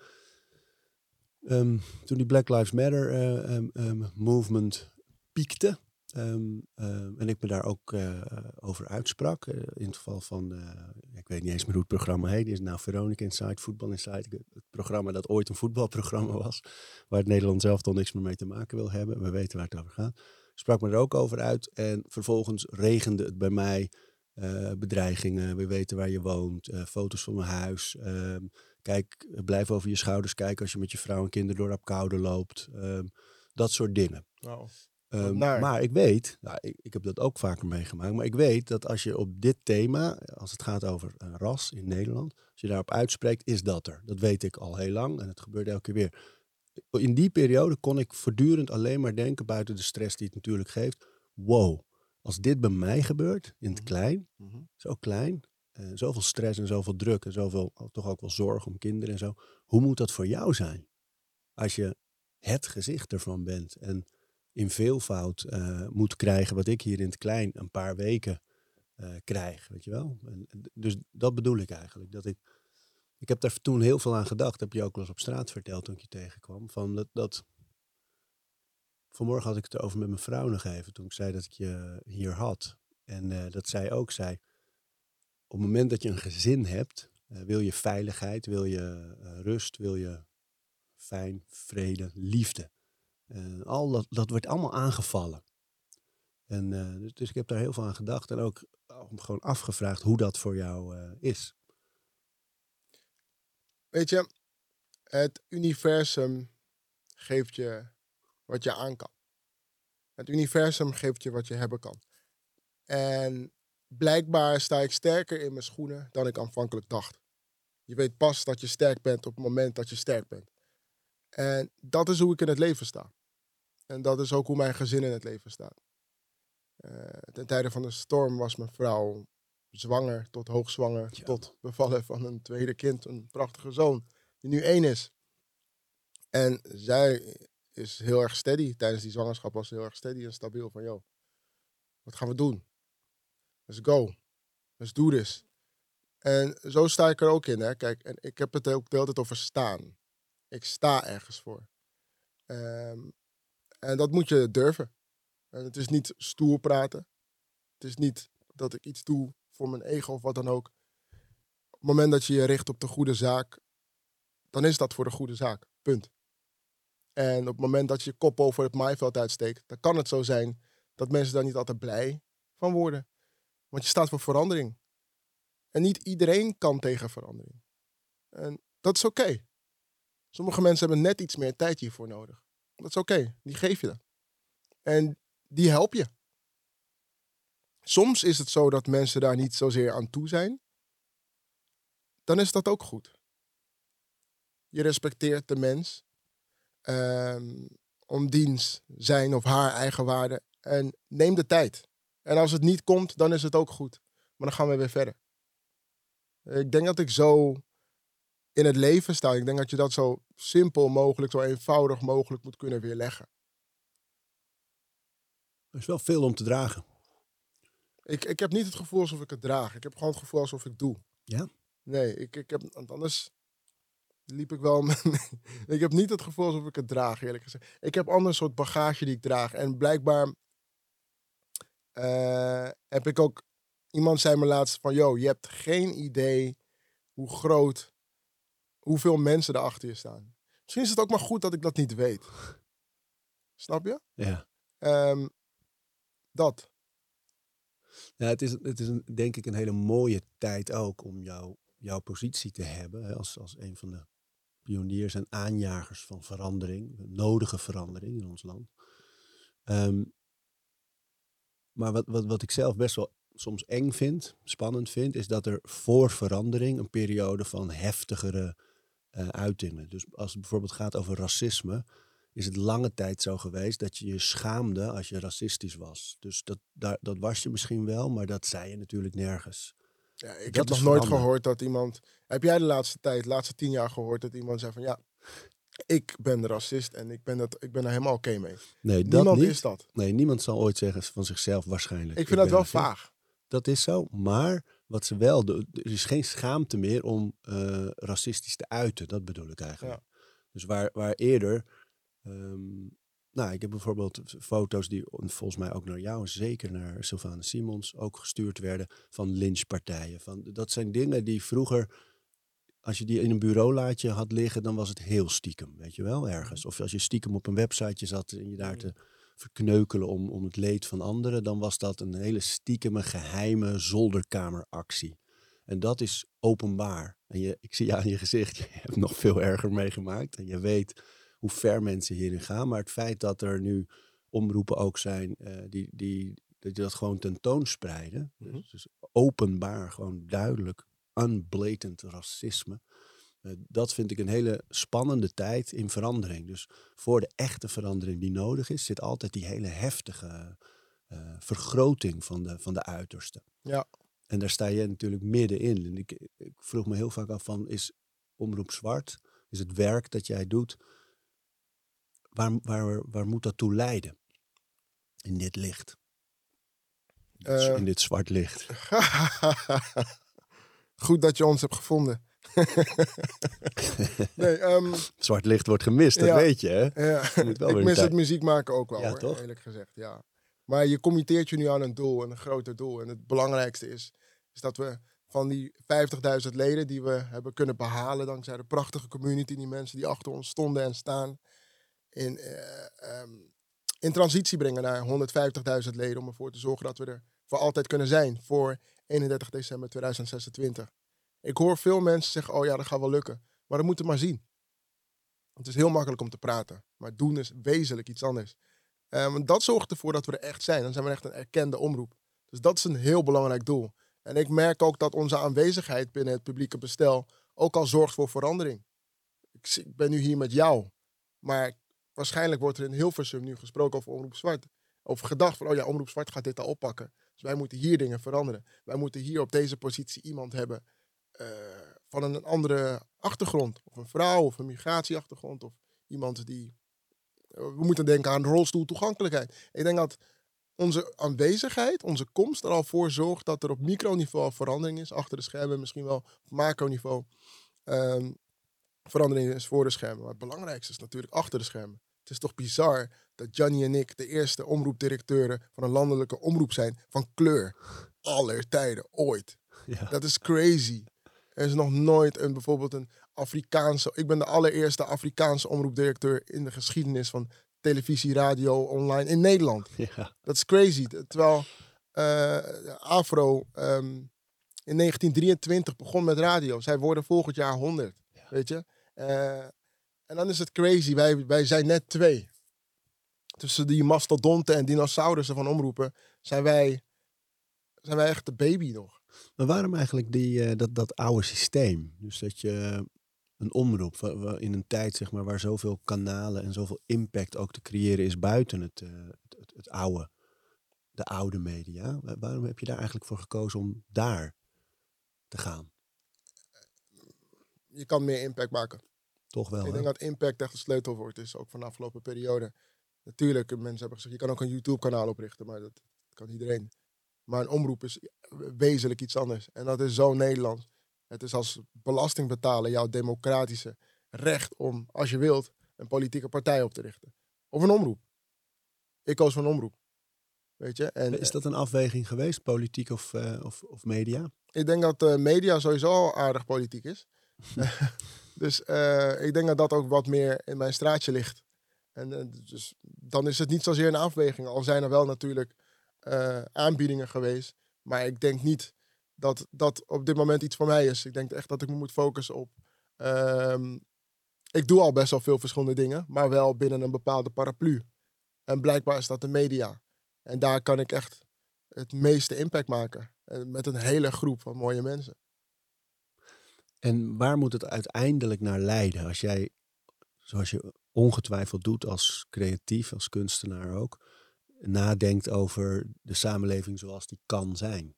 ehm, toen die Black Lives Matter eh, ehm, ehm, movement piekte. Ehm, ehm, en ik me daar ook eh, over uitsprak. eh, in het geval van, eh, ik weet niet eens meer hoe het programma heet. Is nou Veronica Inside, Voetbal Inside. Het programma dat ooit een voetbalprogramma was. Waar het Nederland zelf toch niks meer mee te maken wil hebben. We weten waar het over gaat. Sprak me er ook over uit. En vervolgens regende het bij mij bedreigingen. We weten waar je woont. foto's van mijn huis. ehm, kijk, blijf over je schouders kijken als je met je vrouw en kinderen door Apkoude loopt. ehm, dat soort dingen. Nou, Ehm, maar ik weet, nou, ik, ik heb dat ook vaker meegemaakt, maar ik weet dat als je op dit thema, als het gaat over eh, ras in Nederland, als je daarop uitspreekt, is dat er. Dat weet ik al heel lang en het gebeurt elke keer weer. In die periode kon ik voortdurend alleen maar denken, buiten de stress die het natuurlijk geeft, wow, als dit bij mij gebeurt, in het Mhm. klein, mhm. zo klein, eh, zoveel stress en zoveel druk en zoveel, oh, toch ook wel zorg om kinderen en zo. Hoe moet dat voor jou zijn? Als je het gezicht ervan bent en in veelvoud eh, moet krijgen wat ik hier in het klein een paar weken eh, krijg, weet je wel? Dus dat bedoel ik eigenlijk. Dat ik, ik heb daar toen heel veel aan gedacht, heb je ook wel eens op straat verteld toen ik je tegenkwam, van dat, dat Vanmorgen had ik het erover met mijn vrouw nog even, toen ik zei dat ik je hier had. En eh, dat zij ook zei, op het moment dat je een gezin hebt, wil je veiligheid, wil je rust, wil je fijn, vrede, liefde. Eh, al dat, wordt allemaal aangevallen. En, eh, dus, dus ik heb daar heel veel aan gedacht en ook eh, gewoon afgevraagd hoe dat voor jou is. Weet je, het universum geeft je wat je aan kan. Het universum geeft je wat je hebben kan. En blijkbaar sta ik sterker in mijn schoenen dan ik aanvankelijk dacht. Je weet pas dat je sterk bent op het moment dat je sterk bent. En dat is hoe ik in het leven sta. En dat is ook hoe mijn gezin in het leven staat. Eh, ten tijde van de storm was mijn vrouw zwanger tot hoogzwanger, Ja. tot bevallen van een tweede kind, een prachtige zoon, die nu één is. En zij is heel erg steady. Tijdens die zwangerschap was ze heel erg steady en stabiel. Van, joh, wat gaan we doen? Let's go. Let's do this. En zo sta ik er ook in. Hè. Kijk, en ik heb het ook de hele tijd over staan. Ik sta ergens voor. Ehm, en dat moet je durven. En het is niet stoer praten. Het is niet dat ik iets doe voor mijn ego of wat dan ook. Op het moment dat je je richt op de goede zaak, dan is dat voor de goede zaak. Punt. En op het moment dat je je kop over het maaiveld uitsteekt, dan kan het zo zijn dat mensen daar niet altijd blij van worden. Want je staat voor verandering. En niet iedereen kan tegen verandering. En dat is oké. Sommige mensen hebben net iets meer tijd hiervoor nodig. Dat is oké, die geef je. En die help je. Soms is het zo dat mensen daar niet zozeer aan toe zijn. Dan is dat ook goed. Je respecteert de mens. ehm, om diens zijn of haar eigen waarde. En neem de tijd. En als het niet komt, dan is het ook goed. Maar dan gaan we weer verder. Ik denk dat ik zo in het leven sta. Ik denk dat je dat zo simpel mogelijk, zo eenvoudig mogelijk moet kunnen weerleggen. Er is wel veel om te dragen. Ik, ik heb niet het gevoel alsof ik het draag. Ik heb gewoon het gevoel alsof ik doe. Ja? Nee, ik, ik heb, want anders liep ik wel. met- ik heb niet het gevoel alsof ik het draag, eerlijk gezegd. Ik heb ander soort bagage die ik draag. En blijkbaar eh, heb ik ook. Iemand zei me laatst van: Yo, je hebt geen idee hoe groot hoeveel mensen er achter je staan. Misschien is het ook maar goed dat ik dat niet weet. Snap je? Ja. Ehm, dat. Ja, het is, het is een, denk ik een hele mooie tijd ook om jou, jouw positie te hebben hè, als, als een van de pioniers en aanjagers van verandering, nodige verandering in ons land. Ehm, maar wat, wat, wat ik zelf best wel soms eng vind, spannend vind, is dat er voor verandering een periode van heftigere uh, uitingen. Dus als het bijvoorbeeld gaat over racisme, is het lange tijd zo geweest dat je je schaamde als je racistisch was. Dus dat, daar, dat was je misschien wel, maar dat zei je natuurlijk nergens. Ja, ik heb nog nooit gehoord dat iemand. Heb jij de laatste tijd, de laatste tien jaar gehoord dat iemand zei van ja, ik ben racist en ik ben, dat, ik ben er helemaal oké mee. Nee, niemand dat niet. is dat. Nee, niemand zal ooit zeggen van zichzelf waarschijnlijk. Ik vind dat wel vaag. Dat is zo. Maar wat ze wel doen, er is geen schaamte meer om uh, racistisch te uiten. Dat bedoel ik eigenlijk. Ja. Dus waar, waar eerder. Um, nou, ik heb bijvoorbeeld foto's die volgens mij ook naar jou en zeker naar Sylvana Simons ook gestuurd werden van lynchpartijen. Van, dat zijn dingen die vroeger, als je die in een bureaulaadje had liggen, dan was het heel stiekem, weet je wel, ergens. Of als je stiekem op een websiteje zat en je daar te verkneukelen om, om het leed van anderen, dan was dat een hele stiekeme, geheime zolderkameractie. En dat is openbaar. En je, ik zie aan je gezicht, je hebt nog veel erger meegemaakt. En je weet hoe ver mensen hierin gaan. Maar het feit dat er nu omroepen ook zijn uh, die, die, dat, dat gewoon tentoonspreiden. Mhm. Dus, dus openbaar, gewoon duidelijk, unblatant racisme. Uh, dat vind ik een hele spannende tijd in verandering. Dus voor de echte verandering die nodig is, zit altijd die hele heftige uh, vergroting van de, van de uitersten. Ja. En daar sta je natuurlijk middenin. En ik, ik vroeg me heel vaak af van, is Omroep Zwart, is het werk dat jij doet, waar, waar, waar moet dat toe leiden? In dit licht. Uh, in dit zwart licht. Goed dat je ons hebt gevonden. nee, um, zwart licht wordt gemist, dat ja, weet je. Hè? Ja. Je moet wel ik mis het muziek maken ook wel, Ja, hoor, toch? eerlijk gezegd. Ja. Maar je committeert je nu aan een doel, en een groter doel. En het belangrijkste is, is dat we van die 50.000 leden die we hebben kunnen behalen dankzij de prachtige community, die mensen die achter ons stonden en staan, in, eh, ehm, in transitie brengen naar 150.000 leden om ervoor te zorgen dat we er voor altijd kunnen zijn voor 31 december 2026. Ik hoor veel mensen zeggen, oh ja, dat gaat wel lukken. Maar dat moeten we maar zien. Het is heel makkelijk om te praten, maar doen is wezenlijk iets anders. Um, dat zorgt ervoor dat we er echt zijn. Dan zijn we echt een erkende omroep. Dus dat is een heel belangrijk doel. En ik merk ook dat onze aanwezigheid binnen het publieke bestel ook al zorgt voor verandering. Ik, ik ben nu hier met jou, maar waarschijnlijk wordt er in Hilversum nu gesproken over Omroep Zwart. Over gedacht van, oh ja, Omroep Zwart gaat dit al oppakken. Dus wij moeten hier dingen veranderen. Wij moeten hier op deze positie iemand hebben van een andere achtergrond. Of een vrouw, of een migratieachtergrond. Of iemand die... eh, We moeten denken aan rolstoeltoegankelijkheid. Ik denk dat onze aanwezigheid, onze komst er al voor zorgt dat er op microniveau verandering is. Achter de schermen, misschien wel op macroniveau. ehm, verandering is voor de schermen. Maar het belangrijkste is natuurlijk achter de schermen. Het is toch bizar dat Gianni en ik de eerste omroepdirecteuren van een landelijke omroep zijn van kleur. Aller tijden, ooit. Ja. Dat is crazy. Er is nog nooit een, bijvoorbeeld een Afrikaanse... Ik ben de allereerste Afrikaanse omroepdirecteur in de geschiedenis van televisie, radio, online in Nederland. Ja. Dat is crazy. Terwijl eh, Afro ehm, in 1923 begon met radio. Zij worden volgend jaar 100. Weet je? Eh, en dan is het crazy. Wij, wij zijn net twee. Tussen die mastodonten en dinosaurussen van omroepen zijn wij, zijn wij echt de baby nog. Maar waarom eigenlijk die, eh, dat, dat oude systeem? Dus dat je een omroep in een tijd zeg maar, waar zoveel kanalen en zoveel impact ook te creëren is buiten het, eh, het, het, het oude, de oude media. Wa- Waarom heb je daar eigenlijk voor gekozen om daar te gaan? Je kan meer impact maken. Toch wel, Ik hè? denk dat impact echt een sleutelwoord is, ook van de afgelopen periode. Natuurlijk, mensen hebben gezegd, je kan ook een YouTube-kanaal oprichten, maar dat kan iedereen. Maar een omroep is wezenlijk iets anders. En dat is zo Nederlands. Het is als belasting betalen jouw democratische recht om, als je wilt, een politieke partij op te richten. Of een omroep. Ik koos voor een omroep. Weet je? En Is dat een afweging geweest, politiek of, eh, of, of media? ik denk dat de media sowieso al aardig politiek is. dus eh, ik denk dat dat ook wat meer in mijn straatje ligt. En eh, dus dan is het niet zozeer een afweging. Al zijn er wel natuurlijk eh, aanbiedingen geweest. Maar ik denk niet dat dat op dit moment iets voor mij is. Ik denk echt dat ik me moet focussen op. ehm, ik doe al best wel veel verschillende dingen, maar wel binnen een bepaalde paraplu. En blijkbaar is dat de media. En daar kan ik echt het meeste impact maken. En met een hele groep van mooie mensen. En waar moet het uiteindelijk naar leiden? Als jij, zoals je ongetwijfeld doet als creatief, als kunstenaar ook, nadenkt over de samenleving zoals die kan zijn.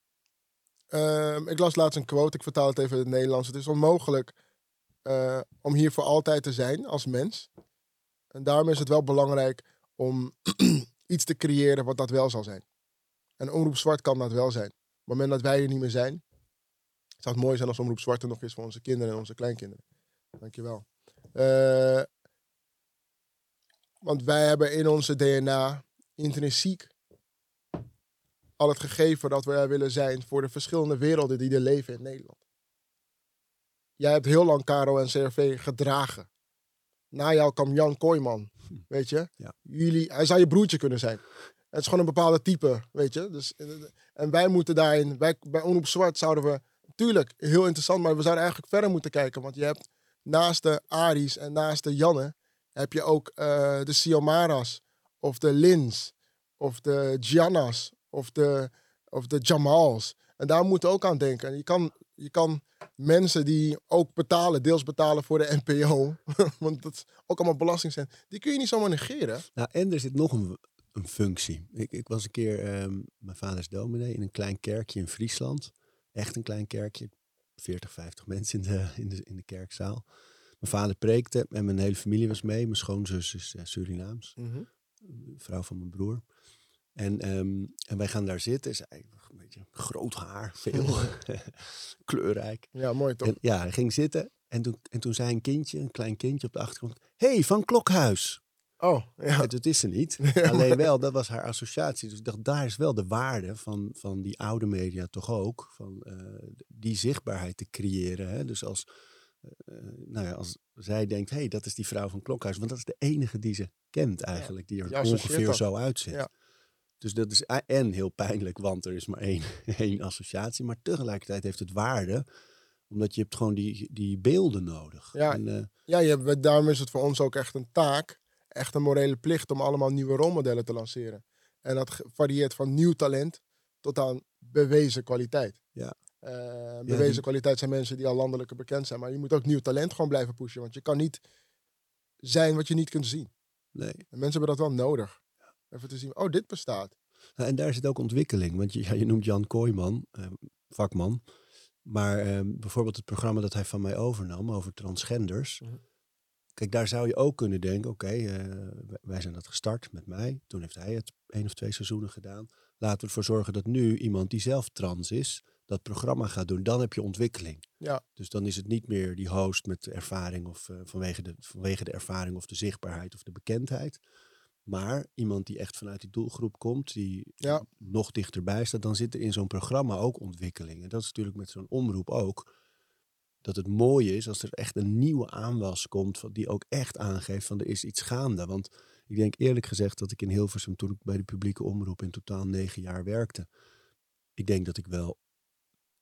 Ehm, ik las laatst een quote, ik vertaal het even in het Nederlands. Het is onmogelijk eh, om hier voor altijd te zijn als mens. En daarom is het wel belangrijk om iets te creëren wat dat wel zal zijn. En Omroep Zwart kan dat wel zijn. Op het moment dat wij er niet meer zijn, zou het mooi zijn als Omroep Zwart er nog is voor onze kinderen en onze kleinkinderen. Dankjewel. Eh want wij hebben in onze DNA intrinsiek al het gegeven dat wij willen zijn voor de verschillende werelden die er leven in Nederland. Jij hebt heel lang Caro en CRV gedragen. Na jou kwam Jan Kooijman, weet je. Ja. Jullie, hij zou je broertje kunnen zijn. Het is gewoon een bepaalde type, weet je. Dus, eh, en wij moeten daarin, wij, bij Omroep Zwart zouden we, natuurlijk heel interessant, maar we zouden eigenlijk verder moeten kijken. Want je hebt naast de Aries en naast de Janne, heb je ook eh, de Siomaras, of de Lins, of de Giannas, of de, of de Jamals. En daar moeten we ook aan denken. En je kan, je kan mensen die ook betalen, deels betalen voor de NPO, want dat is ook allemaal belastingcent, die kun je niet zomaar negeren. Nou, en er zit nog een, een functie. Ik, ik was een keer, ehm, mijn vader is dominee, in een klein kerkje in Friesland. Echt een klein kerkje, 40, 50 mensen in de, in de, in de kerkzaal. Mijn vader preekte en mijn hele familie was mee. Mijn schoonzus is eh, Surinaams, de vrouw van mijn broer. En, ehm, en wij gaan daar zitten. Zij een beetje groot haar, veel kleurrijk. Ja, mooi toch? En, ja, hij ging zitten en toen, en toen zei een kindje, een klein kindje op de achtergrond... hey, van Klokhuis. Oh, ja. Dat is ze niet. Alleen wel, dat was haar associatie. Dus ik dacht, daar is wel de waarde van, van die oude media toch ook. Van eh, die zichtbaarheid te creëren. Hè? Dus als, nou ja, als zij denkt, hé, hey, dat is die vrouw van Klokhuis. Want dat is de enige die ze kent eigenlijk. Die er ongeveer zo uitziet. Ja. Dus dat is en heel pijnlijk, want er is maar één, één associatie. Maar tegelijkertijd heeft het waarde, omdat je hebt gewoon die, die beelden nodig. Ja. En, eh, Ja, je, hebt- daarom is het voor ons ook echt een taak, echt een morele plicht om allemaal nieuwe rolmodellen te lanceren. En dat varieert van nieuw talent tot aan bewezen kwaliteit. Ja. Eh, bewezen die- kwaliteit zijn mensen die al landelijker bekend zijn. Maar je moet ook nieuw talent gewoon blijven pushen. Want je kan niet zijn wat je niet kunt zien. nee. En mensen hebben dat wel nodig. Even te zien, oh, dit bestaat. Nou, en daar zit ook ontwikkeling. Want je, ja, je noemt Jan Kooijman, eh, vakman. Maar eh, bijvoorbeeld het programma dat hij van mij overnam over transgenders. Mhm. Kijk, daar zou je ook kunnen denken, oké, eh, wij- wij zijn dat gestart met mij. Toen heeft hij het één of twee seizoenen gedaan. Laten we ervoor zorgen dat nu iemand die zelf trans is, dat programma gaat doen. Dan heb je ontwikkeling. Ja. Dus dan is het niet meer die host met ervaring of eh, vanwege, de, vanwege de ervaring of de zichtbaarheid of de bekendheid. Maar iemand die echt vanuit die doelgroep komt, die Ja. nog dichterbij staat, dan zit er in zo'n programma ook ontwikkeling. En dat is natuurlijk met zo'n omroep ook. Dat het mooie is als er echt een nieuwe aanwas komt, die ook echt aangeeft van er is iets gaande. Want ik denk eerlijk gezegd dat ik in Hilversum, toen ik bij de publieke omroep in totaal negen jaar werkte, ik denk dat ik wel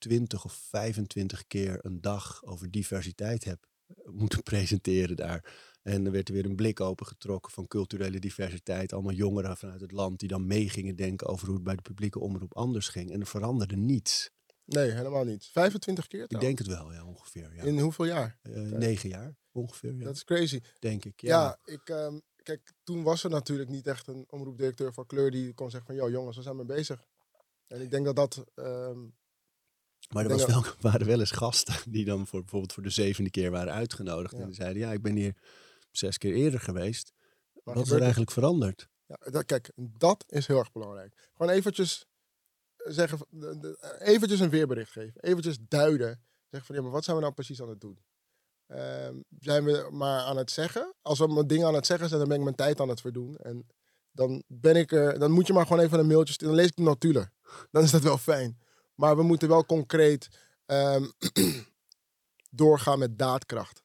20 of 25 keer een dag over diversiteit heb eh, moeten presenteren daar. En er werd er weer een blik opengetrokken van culturele diversiteit. Allemaal jongeren vanuit het land die dan mee gingen denken over hoe het bij de publieke omroep anders ging. En er veranderde niets. Nee, helemaal niet. 25 keer Ik denk het wel, ja, ongeveer. Ja. In hoeveel jaar? Eh, negen jaar, ongeveer, ja, Dat is crazy. denk ik. Ja, Ja. ik, ehm, kijk, toen was er natuurlijk niet echt een omroepdirecteur van kleur die kon zeggen van, joh jongens, we zijn mee bezig. En ik denk dat dat, ehm, Maar er was wel, waren wel eens gasten die dan voor, bijvoorbeeld voor de zevende keer waren uitgenodigd. Ja. En die zeiden, ja, ik ben hier zes keer eerder geweest. maar Wat is er eigenlijk veranderd? Ja, dat, kijk, dat is heel erg belangrijk. Gewoon eventjes zeggen, van- de- de- eventjes een weerbericht geven. Eventjes duiden. Zeggen van, ja, maar wat zijn we nou precies aan het doen? Ehm, zijn we maar aan het zeggen? Als we maar dingen aan het zeggen zijn, dan ben ik mijn tijd aan het verdoen. En dan ben ik er, dan moet je maar gewoon even een mailtje sturen. Dan lees ik de notulen. Dan is dat wel fijn. Maar we moeten wel concreet ehm, doorgaan met daadkracht.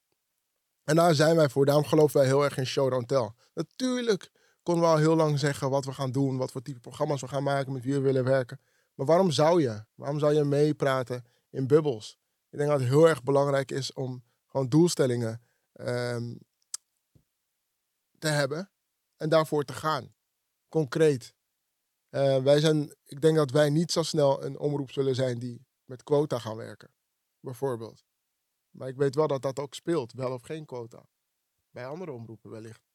En daar zijn wij voor. Daarom geloven wij heel erg in show don't tell. Natuurlijk konden we al heel lang zeggen wat we gaan doen, wat voor type programma's we gaan maken, met wie we willen werken. Maar waarom zou je? Waarom zou je meepraten in bubbels? Ik denk dat het heel erg belangrijk is om gewoon doelstellingen ehm, te hebben en daarvoor te gaan. Concreet. Eh, wij zijn, ik denk dat wij niet zo snel een omroep zullen zijn die met quota gaan werken, bijvoorbeeld. Maar ik weet wel dat dat ook speelt, wel of geen quota. Bij andere omroepen wellicht.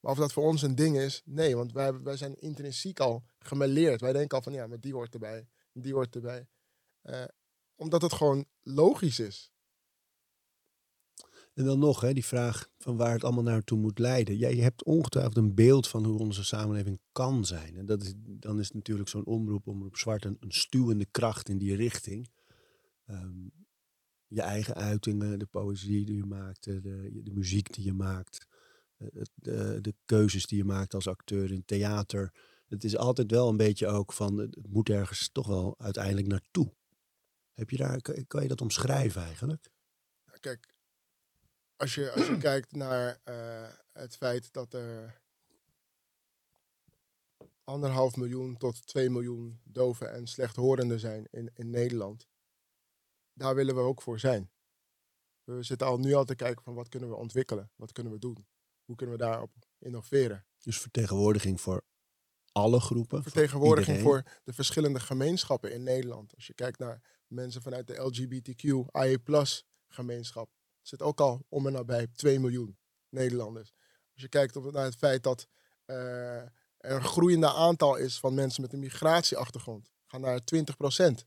Maar of dat voor ons een ding is, nee, want wij, wij zijn intrinsiek al gemeleerd. Wij denken al van ja, die hoort erbij, die hoort erbij. Uh, omdat het gewoon logisch is. En dan nog, hè, die vraag van waar het allemaal naartoe moet leiden. Jij hebt ongetwijfeld een beeld van hoe onze samenleving kan zijn. En dat is, dan is natuurlijk zo'n omroep, omroep zwart, een, een, stuwende kracht in die richting. Um, je eigen uitingen, de poëzie die je maakt, de, de muziek die je maakt, de, de, keuzes die je maakt als acteur in theater. Het is altijd wel een beetje ook van, het moet ergens toch wel uiteindelijk naartoe. Heb je daar, kan je dat omschrijven eigenlijk? Kijk, als je, als je kijkt naar uh, het feit dat er anderhalf miljoen tot 2 miljoen doven en slechthorenden zijn in, in Nederland. Daar willen we ook voor zijn. We zitten al nu al te kijken van wat kunnen we ontwikkelen, wat kunnen we doen, hoe kunnen we daarop innoveren. Dus vertegenwoordiging voor alle groepen? Vertegenwoordiging voor, voor de verschillende gemeenschappen in Nederland. Als je kijkt naar mensen vanuit de LGBTQ, gemeenschap, zit ook al om en nabij 2 miljoen Nederlanders. Als je kijkt naar het feit dat uh, er een groeiende aantal is van mensen met een migratieachtergrond, gaan naar 20 procent.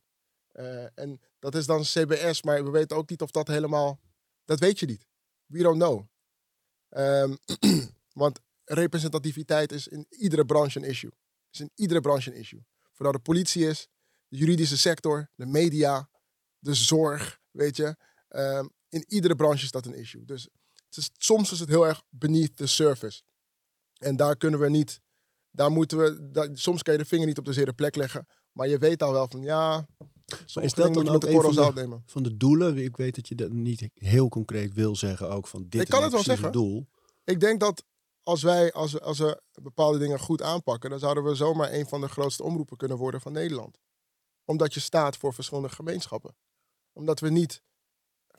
Uh, en dat is dan CBS, maar we weten ook niet of dat helemaal. Dat weet je niet. We don't know. Um, want representativiteit is in iedere branche een issue. Is in iedere branche een issue. Vooral de politie is, de juridische sector, de media, de zorg, weet je. Um, in iedere branche is dat een issue. Dus is, soms is het heel erg beneath the surface. En daar kunnen we niet, daar moeten we, soms kan je de vinger niet op de zere plek leggen. Maar je weet al wel van ja. is dat dan ook een van de, van de doelen? Ik weet dat je dat niet heel concreet wil zeggen ook van dit ik kan het wel zeggen. doel. Ik denk dat als wij, als, als we bepaalde dingen goed aanpakken, dan zouden we zomaar een van de grootste omroepen kunnen worden van Nederland. Omdat je staat voor verschillende gemeenschappen. Omdat we niet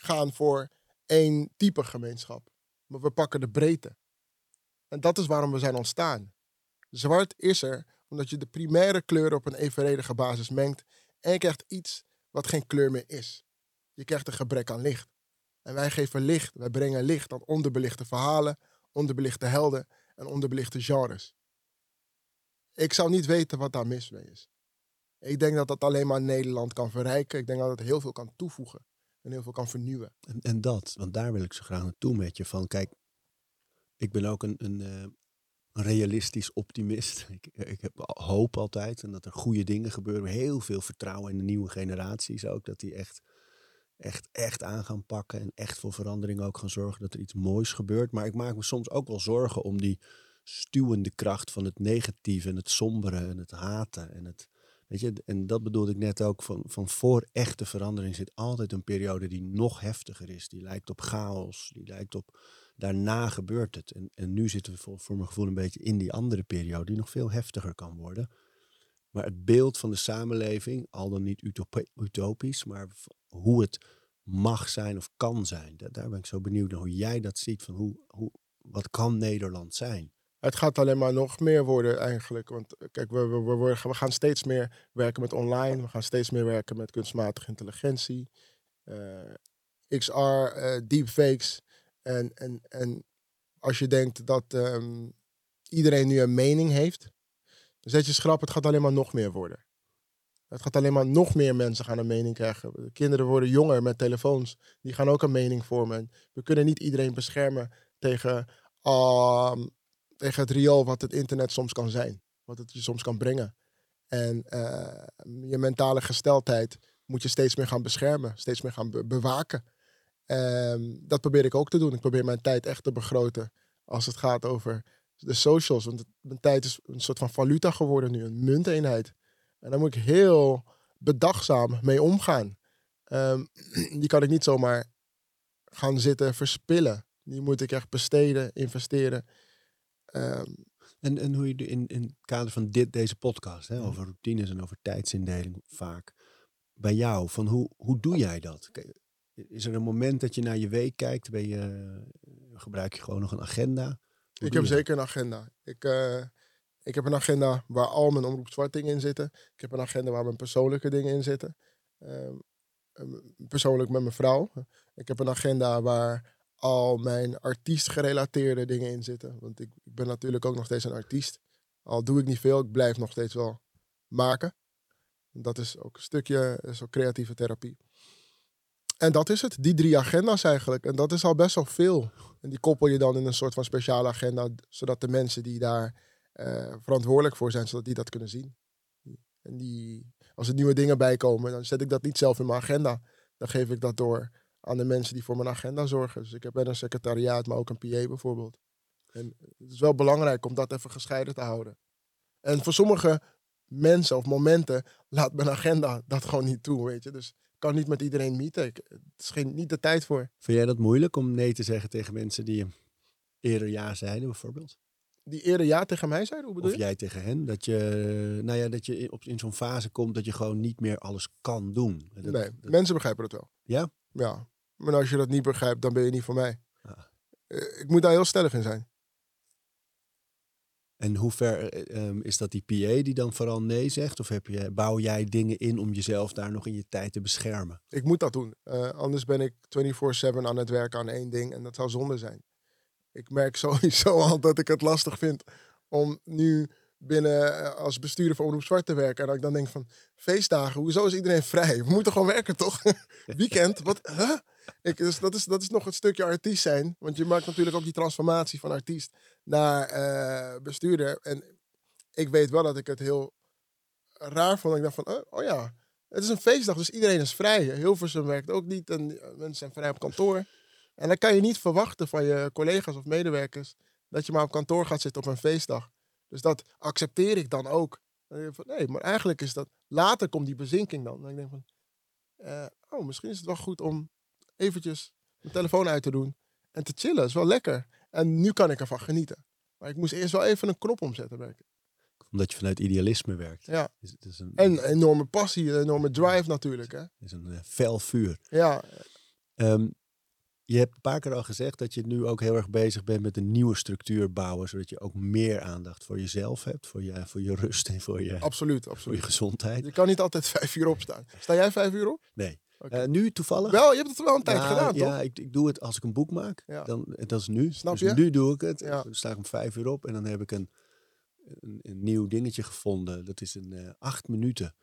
gaan voor één type gemeenschap. Maar we pakken de breedte. En dat is waarom we zijn ontstaan. Zwart is er omdat je de primaire kleuren op een evenredige basis mengt en je krijgt iets wat geen kleur meer is. Je krijgt een gebrek aan licht. En wij geven licht, wij brengen licht aan onderbelichte verhalen, onderbelichte helden en onderbelichte genres. Ik zou niet weten wat daar mis mee is. Ik denk dat dat alleen maar Nederland kan verrijken. Ik denk dat het heel veel kan toevoegen en heel veel kan vernieuwen. En, en dat, want daar wil ik zo graag naartoe met je. Van kijk, ik ben ook een, een, een realistisch optimist. Ik, ik heb hoop altijd en dat er goede dingen gebeuren. Heel veel vertrouwen in de nieuwe generaties ook. Dat die echt, echt, echt aan gaan pakken en echt voor verandering ook gaan zorgen dat er iets moois gebeurt. Maar ik maak me soms ook wel zorgen om die stuwende kracht van het negatieve en het sombere en het haten en het En dat bedoelde ik net ook, van, van voor echte verandering zit altijd een periode die nog heftiger is. Die lijkt op chaos, die lijkt op, daarna gebeurt het. En, en nu zitten we voor, voor mijn gevoel een beetje in die andere periode, die nog veel heftiger kan worden. Maar het beeld van de samenleving, al dan niet utopisch, maar hoe het mag zijn of kan zijn. Daar, daar ben ik zo benieuwd naar hoe jij dat ziet. Van hoe, hoe, wat kan Nederland zijn? Het gaat alleen maar nog meer worden eigenlijk. Want eh, kijk, we, we, gaan steeds meer werken met online. We gaan steeds meer werken met kunstmatige intelligentie. Eh, XR, eh, deepfakes. En, en, en als je denkt dat um, iedereen nu een mening heeft, zet je schrap, het gaat alleen maar nog meer worden. Het gaat alleen maar nog meer mensen gaan een mening krijgen. De kinderen worden jonger met telefoons. Die gaan ook een mening vormen. We kunnen niet iedereen beschermen tegen um, tegen het riool wat het internet soms kan zijn. Wat het je soms kan brengen. En uh, je mentale gesteldheid moet je steeds meer gaan beschermen. Steeds meer gaan bewaken. Um, dat probeer ik ook te doen. Ik probeer mijn tijd echt te begroten. Als het gaat over de socials. Want mijn tijd is een soort van valuta geworden nu. Een munteenheid. En daar moet ik heel bedachtzaam mee omgaan. Um, die kan ik niet zomaar gaan zitten verspillen. Die moet ik echt besteden, investeren. Ehm, En, en hoe je in, in het kader van dit, deze podcast, Mhm. hè, over routines en over tijdsindeling vaak, bij jou, van hoe, hoe doe jij dat? Is er een moment dat je naar je week kijkt? Ben je, eh, gebruik je gewoon nog een agenda? Hoe ik heb dat? zeker een agenda. Ik, eh, ik heb een agenda waar al mijn omroep zwart dingen in zitten. Ik heb een agenda waar mijn persoonlijke dingen in zitten. Ehm, ehm, persoonlijk met mijn vrouw. Ik heb een agenda waar al mijn artiest-gerelateerde dingen in zitten. Want ik, ik ben natuurlijk ook nog steeds een artiest. Al doe ik niet veel, ik blijf nog steeds wel maken. Dat is ook een stukje ook creatieve therapie. En dat is het, die drie agenda's eigenlijk. En dat is al best wel veel. En die koppel je dan in een soort van speciale agenda, zodat de mensen die daar eh, verantwoordelijk voor zijn, zodat die dat kunnen zien. En die, als er nieuwe dingen bij komen, dan zet ik dat niet zelf in mijn agenda. Dan geef ik dat door aan de mensen die voor mijn agenda zorgen. Dus ik heb een secretariaat, maar ook een PA bijvoorbeeld. En het is wel belangrijk om dat even gescheiden te houden. En voor sommige mensen of momenten laat mijn agenda dat gewoon niet toe, weet je. Dus ik kan niet met iedereen meeten. Ik, het is geen, niet de tijd voor. Vind jij dat moeilijk om nee te zeggen tegen mensen die eerder ja zeiden, bijvoorbeeld? Die eerder ja tegen mij zeiden, hoe bedoel Of jij tegen hen? Dat je, nou ja, dat je in, op, in zo'n fase komt dat je gewoon niet meer alles kan doen. Dat- nee, dat- mensen begrijpen het wel. Ja? Ja. Maar als je dat niet begrijpt, dan ben je niet voor mij. Ah. Eh, Ik moet daar heel stellig in zijn. En hoe ver eh, ehm, is dat die PA die dan vooral nee zegt? Of heb je, bouw jij dingen in om jezelf daar nog in je tijd te beschermen? Ik moet dat doen. Eh, anders ben ik 24-7 aan het werken aan één ding en dat zou zonde zijn. Ik merk sowieso al dat ik het lastig vind om nu binnen eh, als bestuurder van Omroep Zwart te werken. En dat ik dan denk van, feestdagen, hoezo is iedereen vrij? We moeten gewoon werken, toch? Weekend, wat? Ik, dus dat, is, dat is nog het stukje artiest zijn. Want je maakt natuurlijk ook die transformatie van artiest naar eh, bestuurder. En ik weet wel dat ik het heel raar vond. Ik dacht van, oh, oh ja, het is een feestdag, dus iedereen is vrij. Hilversum werkt ook niet en eh, mensen zijn vrij op kantoor. En dan kan je niet verwachten van je collega's of medewerkers dat je maar op kantoor gaat zitten op een feestdag. Dus dat accepteer ik dan ook. Dan ik van, nee, maar eigenlijk is dat... Later komt die bezinking dan. Dan denk ik van, eh, oh, misschien is het wel goed om eventjes mijn telefoon uit te doen en te chillen. is wel lekker. En nu kan ik ervan genieten. Maar ik moest eerst wel even een knop omzetten. merk ik. Omdat je vanuit idealisme werkt. Ja. Is, het is een, En enorme passie, een enorme drive natuurlijk. Hè? is een eh, fel vuur. Ja, Ehm, je hebt een paar keer al gezegd dat je nu ook heel erg bezig bent met een nieuwe structuur bouwen. Zodat je ook meer aandacht voor jezelf hebt. Voor je, voor je rust en voor je, absoluut, voor je absoluut. gezondheid. Je kan niet altijd vijf uur opstaan. Sta jij vijf uur op? Nee. Eh, nu toevallig? Wel, je hebt het wel een tijd Ja, gedaan, ja, toch? ik, ik doe het als ik een boek maak. Ja. Dan, dat is nu. Snap dus je? nu doe ik het. Ja. Dan sta ik om vijf uur op en dan heb ik een, een, een nieuw dingetje gevonden. Dat is een eh, acht minuten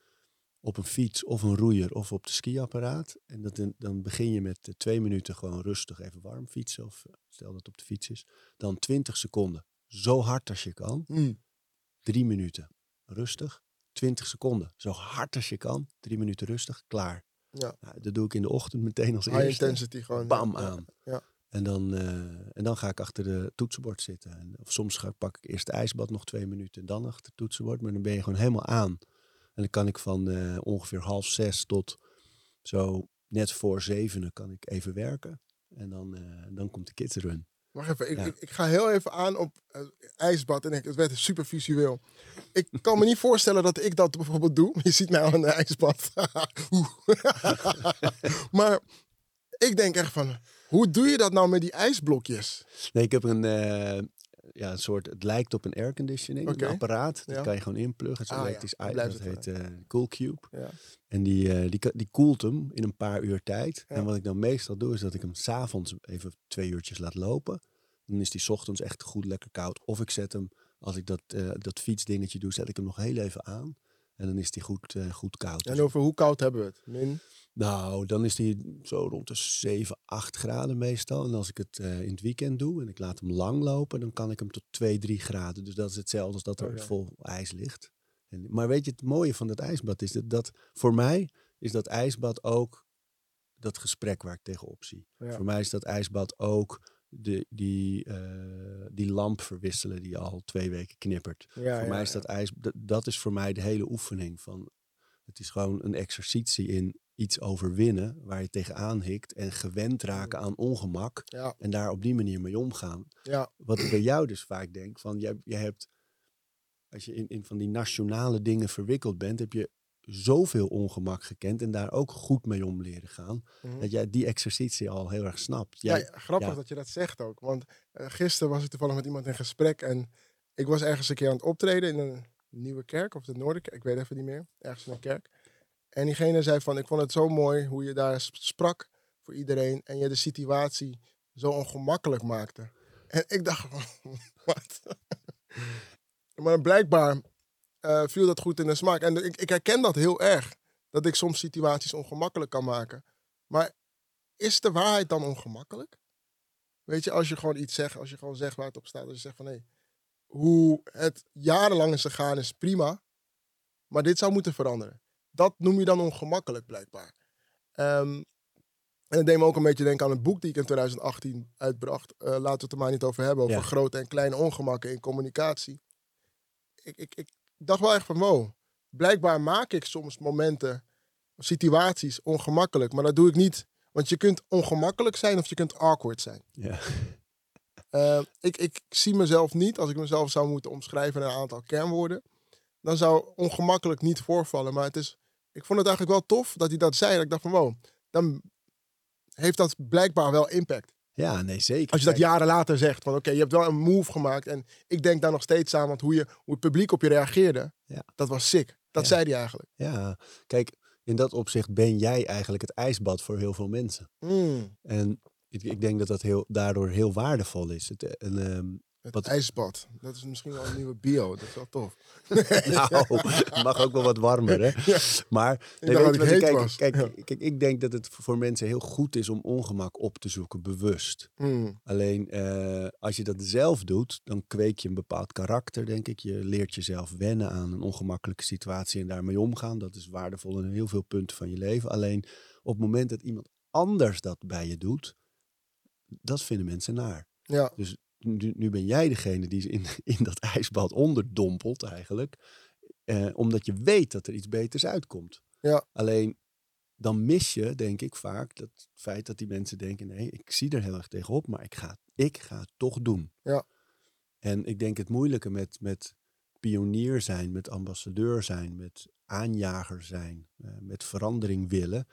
op een fiets of een roeier of op de skiapparaat. En dat, dan begin je met eh, twee minuten gewoon rustig even warm fietsen. Of eh, stel dat het op de fiets is. Dan twintig seconden. Zo hard als je kan. Hm. Drie minuten rustig. 20 seconden. Zo hard als je kan. Drie minuten rustig. Klaar. Ja. Nou, dat doe ik in de ochtend meteen als High eerste. intensity gewoon. Bam aan. ja. En, dan, eh, en dan ga ik achter de toetsenbord zitten. En, of soms ga, pak ik eerst de ijsbad nog twee minuten en dan achter het toetsenbord. Maar dan ben je gewoon helemaal aan. En dan kan ik van eh, ongeveer half zes tot zo net voor zevenen kan ik even werken. En dan, eh, dan komt de kids run. Wacht even, ik, Ja. ik, ik ga heel even aan op eh, ijsbad en ik, het werd super visueel. Ik kan me niet voorstellen dat ik dat bijvoorbeeld doe. Je ziet mij al in een ijsbad. Maar ik denk echt van, hoe doe je dat nou met die ijsblokjes? Nee, ik heb een, ja, een soort, het lijkt op een airconditioning, een apparaat. Dat Ja. kan je gewoon inpluggen. Het is Ah, ja. elektrisch blijft Dat heet eh Cool Cube. Ja. En die, eh, die, die koelt hem in een paar uur tijd. Ja. En wat ik dan meestal doe, is dat ik hem s'avonds even twee uurtjes laat lopen. Dan is die 's ochtends echt goed lekker koud. Of ik zet hem, als ik dat, eh, dat fietsdingetje doe, zet ik hem nog heel even aan. En dan is die goed, eh, goed koud. En over hoe koud hebben we het? Min? nou, dan is die zo rond de 7, 8 graden meestal. En als ik het eh, in het weekend doe en ik laat hem lang lopen, dan kan ik hem tot 2, 3 graden. Dus dat is hetzelfde als dat er Oké. vol ijs ligt. En, maar weet je, het mooie van dat ijsbad is dat, dat voor mij is dat ijsbad ook dat gesprek waar ik tegenop zie. Ja. Voor mij is dat ijsbad ook de, die, eh, die lamp verwisselen die al twee weken knippert. Ja, voor ja, mij is dat ijs, dat, dat is voor mij de hele oefening van. Het is gewoon een exercitie in iets overwinnen waar je tegenaan hikt en gewend raken aan ongemak Ja, en daar op die manier mee omgaan. ja, Wat ik bij jou dus vaak denk, van jij, jij hebt, als je in, in van die nationale dingen verwikkeld bent, heb je zoveel ongemak gekend en daar ook goed mee om leren gaan, mhm. dat jij die exercitie al heel erg snapt. Ja, Jij, ja, grappig ja. dat je dat zegt ook. Want eh, gisteren was ik toevallig met iemand in gesprek. En ik was ergens een keer aan het optreden in een nieuwe kerk. Of de Noorderkerk, ik weet even niet meer. Ergens in een kerk. En diegene zei van, ik vond het zo mooi hoe je daar sp- sprak voor iedereen. En je de situatie zo ongemakkelijk maakte. En ik dacht van, wat? maar blijkbaar eh, viel dat goed in de smaak. En ik, ik herken dat heel erg. Dat ik soms situaties ongemakkelijk kan maken. Maar is de waarheid dan ongemakkelijk? Weet je, als je gewoon iets zegt, als je gewoon zegt waar het op staat, als je zegt van hé, hoe het jarenlang is gegaan is prima, maar dit zou moeten veranderen. Dat noem je dan ongemakkelijk blijkbaar. Ehm, en dat deed me ook een beetje denken aan het boek die ik in 2018 uitbracht. Eh, laten we het er maar niet over hebben, over Ja. grote en kleine ongemakken in communicatie. Ik, ik, ik dacht wel echt van wow, blijkbaar maak ik soms momenten, situaties ongemakkelijk, maar dat doe ik niet want je kunt ongemakkelijk zijn of je kunt awkward zijn. ja. Eh, ik, ik zie mezelf niet, als ik mezelf zou moeten omschrijven in een aantal kernwoorden, dan zou ongemakkelijk niet voorvallen. Maar het is, ik vond het eigenlijk wel tof dat hij dat zei. Dat ik dacht van wow, dan heeft dat blijkbaar wel impact. Ja, nee zeker. Als je dat jaren later zegt, van oké, je hebt wel een move gemaakt. En ik denk daar nog steeds aan, want hoe, je, hoe het publiek op je reageerde, Ja. dat was sick. Dat Ja. zei hij eigenlijk. Ja, kijk, in dat opzicht ben jij eigenlijk het ijsbad voor heel veel mensen. Mm, En ik, ik denk dat dat heel, daardoor heel waardevol is. Het, en, ehm, het Wat- ijsbad. Dat is misschien wel een nieuwe bio. Dat is wel tof. nou, het mag ook wel wat warmer, hè? Ja. Maar Ik nee, weet je kijk, kijk, Ja. kijk, ik denk dat het voor mensen heel goed is om ongemak op te zoeken, bewust. Mm, Alleen eh, als je dat zelf doet, dan kweek je een bepaald karakter, denk ik. Je leert jezelf wennen aan een ongemakkelijke situatie en daarmee omgaan. Dat is waardevol in heel veel punten van je leven. Alleen op het moment dat iemand anders dat bij je doet, dat vinden mensen naar. ja. Nu, nu ben jij degene die ze in, in dat ijsbad onderdompelt eigenlijk. Eh, omdat je weet dat er iets beters uitkomt. Ja. Alleen dan mis je, denk ik, vaak dat feit dat die mensen denken: nee, ik zie er heel erg tegenop, maar ik ga, ik ga het toch doen. Ja. En ik denk het moeilijke met, met pionier zijn, met ambassadeur zijn, met aanjager zijn, eh, met verandering willen,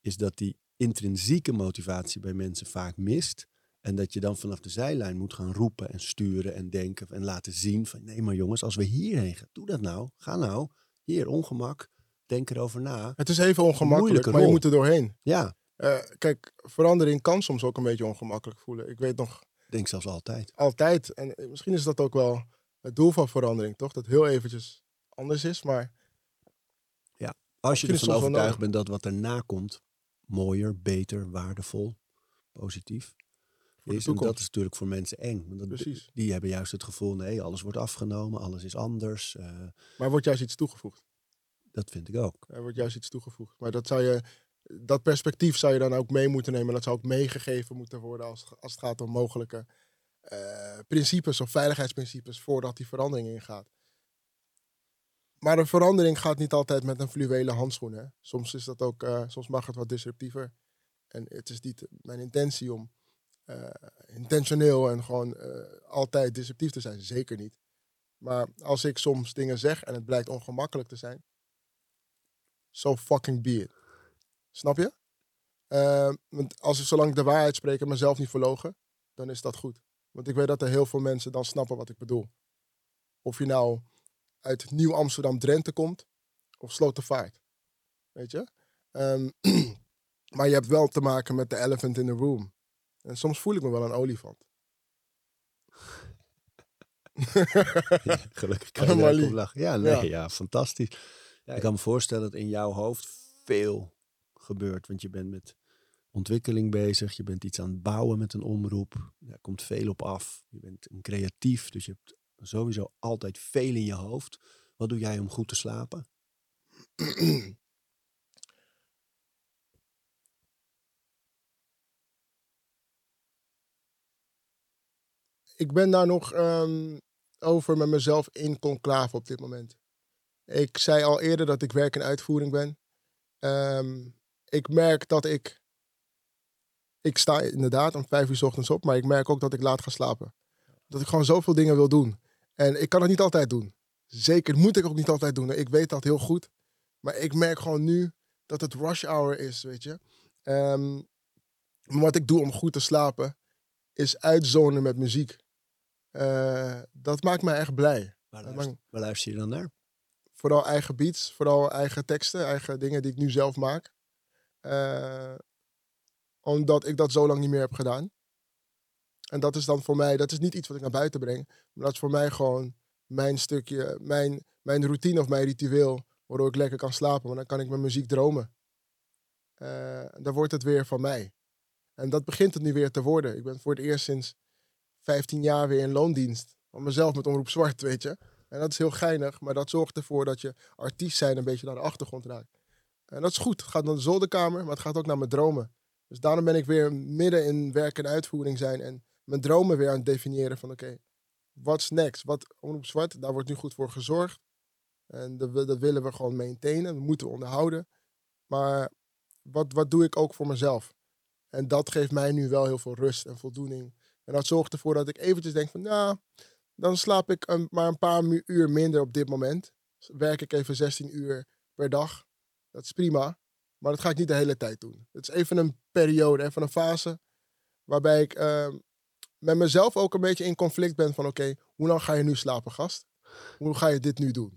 is dat die intrinsieke motivatie bij mensen vaak mist. En dat je dan vanaf de zijlijn moet gaan roepen en sturen en denken en laten zien van nee maar jongens, als we hierheen gaan, doe dat nou. Ga nou. Hier, ongemak. Denk erover na. Het is even ongemakkelijk, maar je moet er doorheen. Ja, Eh, kijk, verandering kan soms ook een beetje ongemakkelijk voelen. Ik weet nog denk zelfs altijd. altijd, en eh, misschien is dat ook wel het doel van verandering, toch? Dat heel eventjes anders is, maar Als je ervan overtuigd bent dat wat erna komt mooier, beter, waardevol, positief is. En dat is natuurlijk voor mensen eng. Want dat, Precies. Die hebben juist het gevoel, nee, alles wordt afgenomen, alles is anders. eh, Maar er wordt juist iets toegevoegd. dat vind ik ook. Er wordt juist iets toegevoegd. Maar dat zou je, dat perspectief zou je dan ook mee moeten nemen. Dat zou ook meegegeven moeten worden als, als het gaat om mogelijke eh, principes of veiligheidsprincipes voordat die verandering ingaat. Maar een verandering gaat niet altijd met een fluwelen handschoen. Hè? Soms, is dat ook, eh, soms mag het wat disruptiever. En het is niet mijn intentie om intentioneel en gewoon eh, altijd disruptief te zijn. Zeker niet. Maar als ik soms dingen zeg en het blijkt ongemakkelijk te zijn, so fucking be it. Snap je? Eh, want als ik zolang ik de waarheid spreek en mezelf niet verlogen, dan is dat goed. Want ik weet dat er heel veel mensen dan snappen wat ik bedoel. Of je nou uit Nieuw Amsterdam Drenthe komt of Slotervaart. Weet je? Ehm, maar je hebt wel te maken met de elephant in the room. En soms voel ik me wel een olifant. Ja, gelukkig kan je er op lachen. Ja, nee, Ja. ja. fantastisch. Ja, ik kan me voorstellen dat in jouw hoofd veel gebeurt. Want je bent met ontwikkeling bezig. Je bent iets aan het bouwen met een omroep. Er komt veel op af. Je bent een creatief. Dus je hebt sowieso altijd veel in je hoofd. Wat doe jij om goed te slapen? ik ben daar nog ehm, over met mezelf in conclave op dit moment. Ik zei al eerder dat ik werk in uitvoering ben. Ehm, ik merk dat ik. Ik sta inderdaad om vijf uur 's ochtends op, maar ik merk ook dat ik laat ga slapen. Dat ik gewoon zoveel dingen wil doen. En ik kan het niet altijd doen. Zeker, moet ik ook niet altijd doen. Ik weet dat heel goed. Maar ik merk gewoon nu dat het rush hour is, weet je. Maar wat ik doe om goed te slapen, is uitzonen met muziek. Eh, dat maakt mij echt blij. Waar luister, waar luister je dan naar? Vooral eigen beats, vooral eigen teksten, eigen dingen die ik nu zelf maak. Eh, omdat ik dat zo lang niet meer heb gedaan. En dat is dan voor mij, dat is niet iets wat ik naar buiten breng. Maar dat is voor mij gewoon mijn stukje, mijn, mijn routine of mijn ritueel. Waardoor ik lekker kan slapen. Want dan kan ik met muziek dromen. Eh, dan wordt het weer van mij. En dat begint het nu weer te worden. Ik ben voor het eerst sinds 15 jaar weer in loondienst. Van mezelf met Omroep Zwart, weet je. En dat is heel geinig. Maar dat zorgt ervoor dat je artiest zijn een beetje naar de achtergrond raakt. En dat is goed. Het gaat naar de zolderkamer, maar het gaat ook naar mijn dromen. Dus daarom ben ik weer midden in werk en uitvoering zijn. En mijn dromen weer aan het definiëren van oké, what's next? Wat Omroep Zwart, daar wordt nu goed voor gezorgd. En dat, wi- dat willen we gewoon maintainen. We moeten onderhouden. Maar wat, wat doe ik ook voor mezelf? En dat geeft mij nu wel heel veel rust en voldoening. En dat zorgt ervoor dat ik eventjes denk van, nou, dan slaap ik een, maar een paar uur minder op dit moment. Werk ik even 16 uur per dag. Dat is prima. Maar dat ga ik niet de hele tijd doen. Het is even een periode, even een fase. Waarbij ik ehm, met mezelf ook een beetje in conflict ben van, oké, hoe lang ga je nu slapen, gast? Hoe ga je dit nu doen?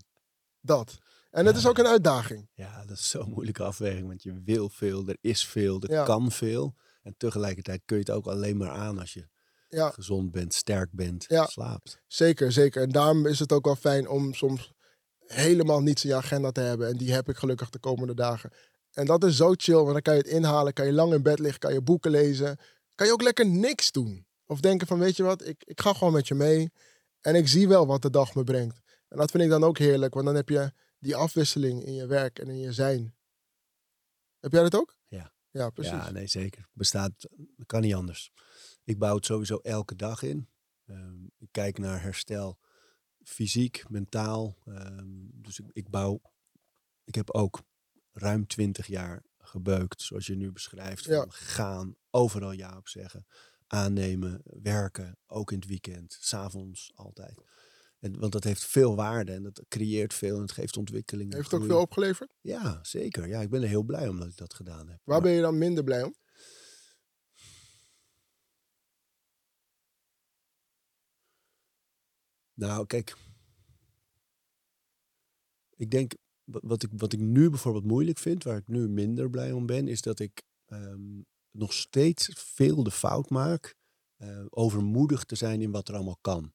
Dat. En het is ook een uitdaging. Ja, dat is zo'n moeilijke afweging. Want je wil veel, er is veel, er Ja. kan veel. En tegelijkertijd kun je het ook alleen maar aan als je Ja. gezond bent, sterk bent, Ja. slaapt. Zeker, zeker. En daarom is het ook wel fijn om soms helemaal niets in je agenda te hebben. En die heb ik gelukkig de komende dagen. En dat is zo chill, want dan kan je het inhalen, kan je lang in bed liggen, kan je boeken lezen. Kan je ook lekker niks doen. Of denken van, weet je wat, ik, ik ga gewoon met je mee. En ik zie wel wat de dag me brengt. En dat vind ik dan ook heerlijk, want dan heb je die afwisseling in je werk en in je zijn. Heb jij dat ook? Ja. Ja, precies. Ja, nee, zeker. Bestaat, dat kan niet anders. Ik bouw het sowieso elke dag in. Ehm, ik kijk naar herstel, fysiek, mentaal. Ehm, dus ik, ik bouw, ik heb ook ruim twintig jaar gebeukt, zoals je nu beschrijft. Van gaan, overal ja op zeggen, aannemen, werken, ook in het weekend, s'avonds, altijd. En, want dat heeft veel waarde en dat creëert veel en het geeft ontwikkeling. Heeft het ook veel opgeleverd? Ja, zeker. Ja, ik ben er heel blij om dat ik dat gedaan heb. Waar Maar- ben je dan minder blij om? Nou, kijk. Ik denk, wa- wat ik, wat ik nu bijvoorbeeld moeilijk vind, waar ik nu minder blij om ben, is dat ik ehm, nog steeds veel de fout maak eh, overmoedig te zijn in wat er allemaal kan.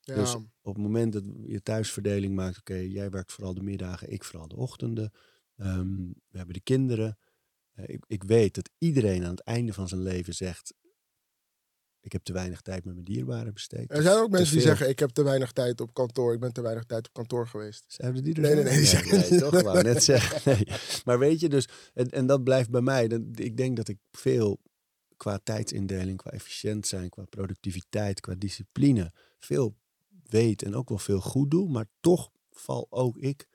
Ja, Dus op het moment dat je thuisverdeling maakt, oké, jij werkt vooral de middagen, ik vooral de ochtenden. Ehm, we hebben de kinderen. Eh, ik, ik weet dat iedereen aan het einde van zijn leven zegt, ik heb te weinig tijd met mijn dierbaren besteed. er zijn ook Te mensen die zeggen, ik heb te weinig tijd op kantoor. Ik ben te weinig tijd op kantoor geweest. Zouden die er Nee, nee, nee, die zeggen nee, toch? Wou net zeggen. Nee. Maar weet je, dus, en, en dat blijft bij mij. Ik denk dat ik veel qua tijdsindeling, qua efficiënt zijn, qua productiviteit, qua discipline, veel weet en ook wel veel goed doe. Maar toch val ook ik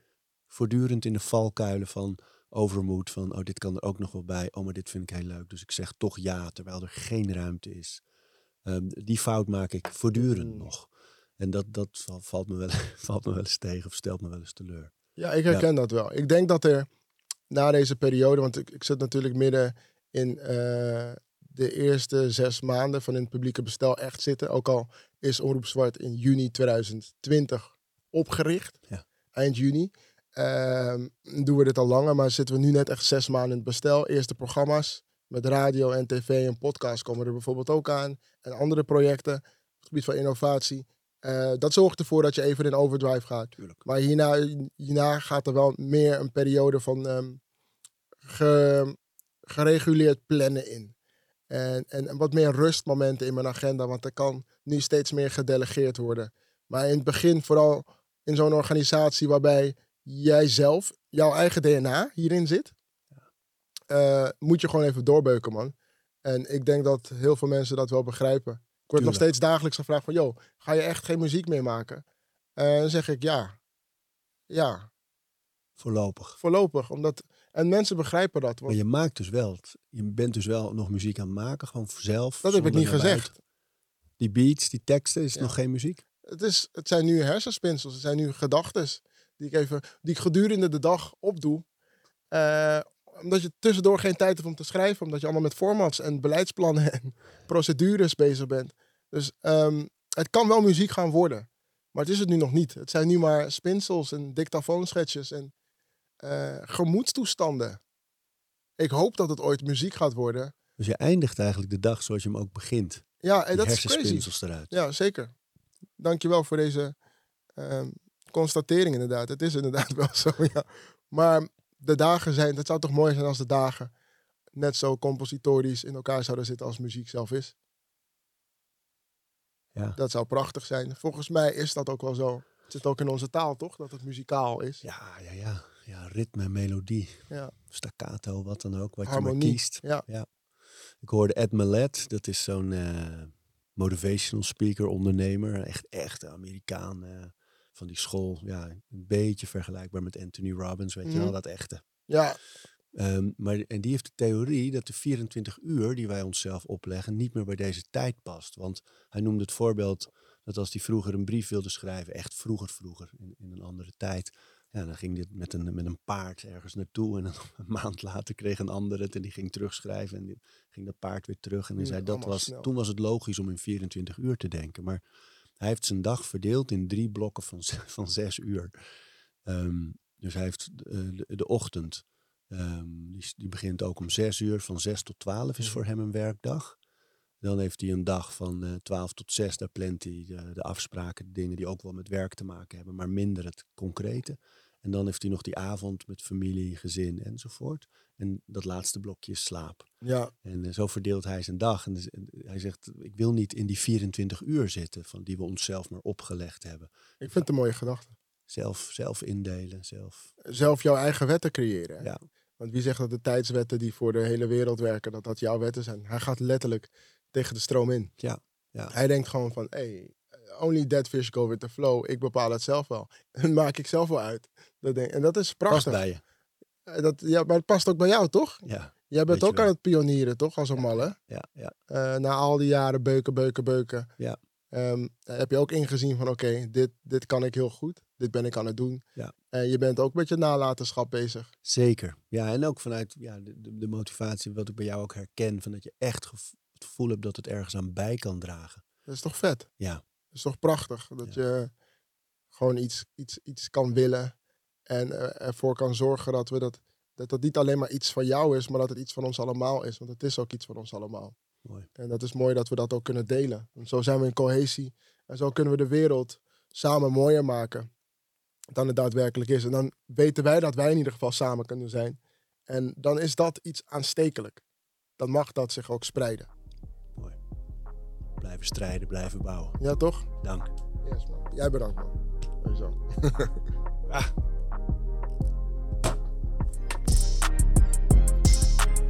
voortdurend in de valkuilen van overmoed. Van, oh, dit kan er ook nog wel bij. Oh, maar dit vind ik heel leuk. Dus ik zeg toch ja, terwijl er geen ruimte is. Ehm, die fout maak ik voortdurend Mm. nog. En dat, dat val- valt me, wel, valt me wel eens tegen of stelt me wel eens teleur. Ja, ik herken dat wel. Ik denk dat er na deze periode, want ik, ik zit natuurlijk midden in eh, de eerste zes maanden van het publieke bestel echt zitten. Ook al is Omroep Zwart in juni 2020 opgericht, Ja. eind juni. Ehm, doen we dit al langer, maar zitten we nu net echt zes maanden in het bestel. Eerste programma's met radio en tv en podcast komen er bijvoorbeeld ook aan. En andere projecten op het gebied van innovatie. Eh, dat zorgt ervoor dat je even in overdrive gaat. Tuurlijk. Maar hierna, hierna gaat er wel meer een periode van ehm, ge- gereguleerd plannen in. En, en, en wat meer rustmomenten in mijn agenda, want er kan nu steeds meer gedelegeerd worden. Maar in het begin, vooral in zo'n organisatie waarbij jij zelf, jouw eigen DNA hierin zit, eh, moet je gewoon even doorbeuken, man. En ik denk dat heel veel mensen dat wel begrijpen. Ik word nog steeds dagelijks gevraagd van, joh, ga je echt geen muziek meer maken? En dan zeg ik ja. Ja, Voorlopig. voorlopig. Omdat, En mensen begrijpen dat. Maar Want je maakt dus wel, je bent dus wel nog muziek aan het maken, gewoon zelf. dat heb ik niet gezegd. Die beats, die teksten, is Ja. nog geen muziek? Het, is, het zijn nu hersenspinsels, het zijn nu gedachten die ik even, die ik gedurende de dag opdoe. Eh, omdat je tussendoor geen tijd hebt om te schrijven, omdat je allemaal met formats en beleidsplannen en procedures bezig bent. Dus ehm, het kan wel muziek gaan worden, maar het is het nu nog niet. Het zijn nu maar spinsels en dictafoonschetsjes en eh, gemoedstoestanden. Ik hoop dat het ooit muziek gaat worden. Dus je eindigt eigenlijk de dag zoals je hem ook begint. Ja, en Die dat is crazy. eruit. Ja, zeker. Dankjewel voor deze ehm, constatering inderdaad. Het is inderdaad wel zo, ja. Maar de dagen zijn, het zou toch mooi zijn als de dagen net zo compositorisch in elkaar zouden zitten als muziek zelf is. Ja. Dat zou prachtig zijn. Volgens mij is dat ook wel zo. Het zit ook in onze taal, toch? Dat het muzikaal is. Ja, ja, ja. Ja, ritme, melodie, Ja. staccato, wat dan ook, wat je Harmonie. maar kiest. Ja. Ik hoorde Ed Milet, dat is zo'n eh, motivational speaker, ondernemer. Echt, echt Amerikaan eh, van die school. Ja, een beetje vergelijkbaar met Anthony Robbins, weet je Mhm. wel, dat echte. Ja, Ehm, maar, en die heeft de theorie dat de 24 uur die wij onszelf opleggen niet meer bij deze tijd past. Want hij noemde het voorbeeld dat als hij vroeger een brief wilde schrijven, echt vroeger, vroeger, in, in een andere tijd. Ja, dan ging dit met een, met een paard ergens naartoe en dan een maand later kreeg een ander het en die ging terugschrijven en die ging dat paard weer terug. En hij Ja, zei dat was, snel. toen was het logisch om in 24 uur te denken. Maar hij heeft zijn dag verdeeld in drie blokken van, van zes uur. Ehm, dus hij heeft eh, de, de ochtend. Ehm, die, die begint ook om zes uur. Van zes tot twaalf is Mhm. voor hem een werkdag. Dan heeft hij een dag van eh 12 tot 6. Daar plant hij de, de afspraken, de dingen die ook wel met werk te maken hebben, maar minder het concrete. En dan heeft hij nog die avond met familie, gezin enzovoort. En dat laatste blokje is slaap. ja, En eh, zo verdeelt hij zijn dag. En dus, en hij zegt, ik wil niet in die 24 uur zitten van die we onszelf maar opgelegd hebben. ik vind het een mooie gedachte. Zelf, zelf indelen, zelf. Zelf jouw eigen wetten creëren. hè? Ja. Want wie zegt dat de tijdswetten die voor de hele wereld werken, dat dat jouw wetten zijn? Hij gaat letterlijk tegen de stroom in. Ja, ja. Hij denkt gewoon van, hey, only dead fish go with the flow. Ik bepaal het zelf wel. Dat maak ik zelf wel uit. Dat denk, en dat is Past prachtig. bij je. Eh, Dat, ja, maar het past ook bij jou, toch? Ja, Jij bent ook wel. aan het pionieren, toch? Als een malle. ja, ja. Eh, na al die jaren beuken, beuken, beuken. Ja. ehm, heb je ook ingezien van, oké, dit, dit kan ik heel goed. Dit ben ik aan het doen. Ja. En je bent ook met je nalatenschap bezig. Zeker. Ja, en ook vanuit ja, de, motivatie, wat ik bij jou ook herken, van dat je echt het gevoel hebt dat het ergens aan bij kan dragen. Dat is toch vet? Ja, Dat is toch prachtig? Dat Ja. je gewoon iets, iets, iets kan willen. En eh, ervoor kan zorgen dat, we dat, dat dat niet alleen maar iets van jou is, maar dat het iets van ons allemaal is. Want het is ook iets van ons allemaal. mooi. En dat is mooi dat we dat ook kunnen delen. En zo zijn we in cohesie. En zo kunnen we de wereld samen mooier maken dan het daadwerkelijk is. En dan weten wij dat wij in ieder geval samen kunnen zijn. En dan is dat iets aanstekelijk. Dan mag dat zich ook spreiden. mooi. Blijven strijden, blijven bouwen. Ja, toch? Dank. Yes, man. Jij bedankt, man. Sowieso.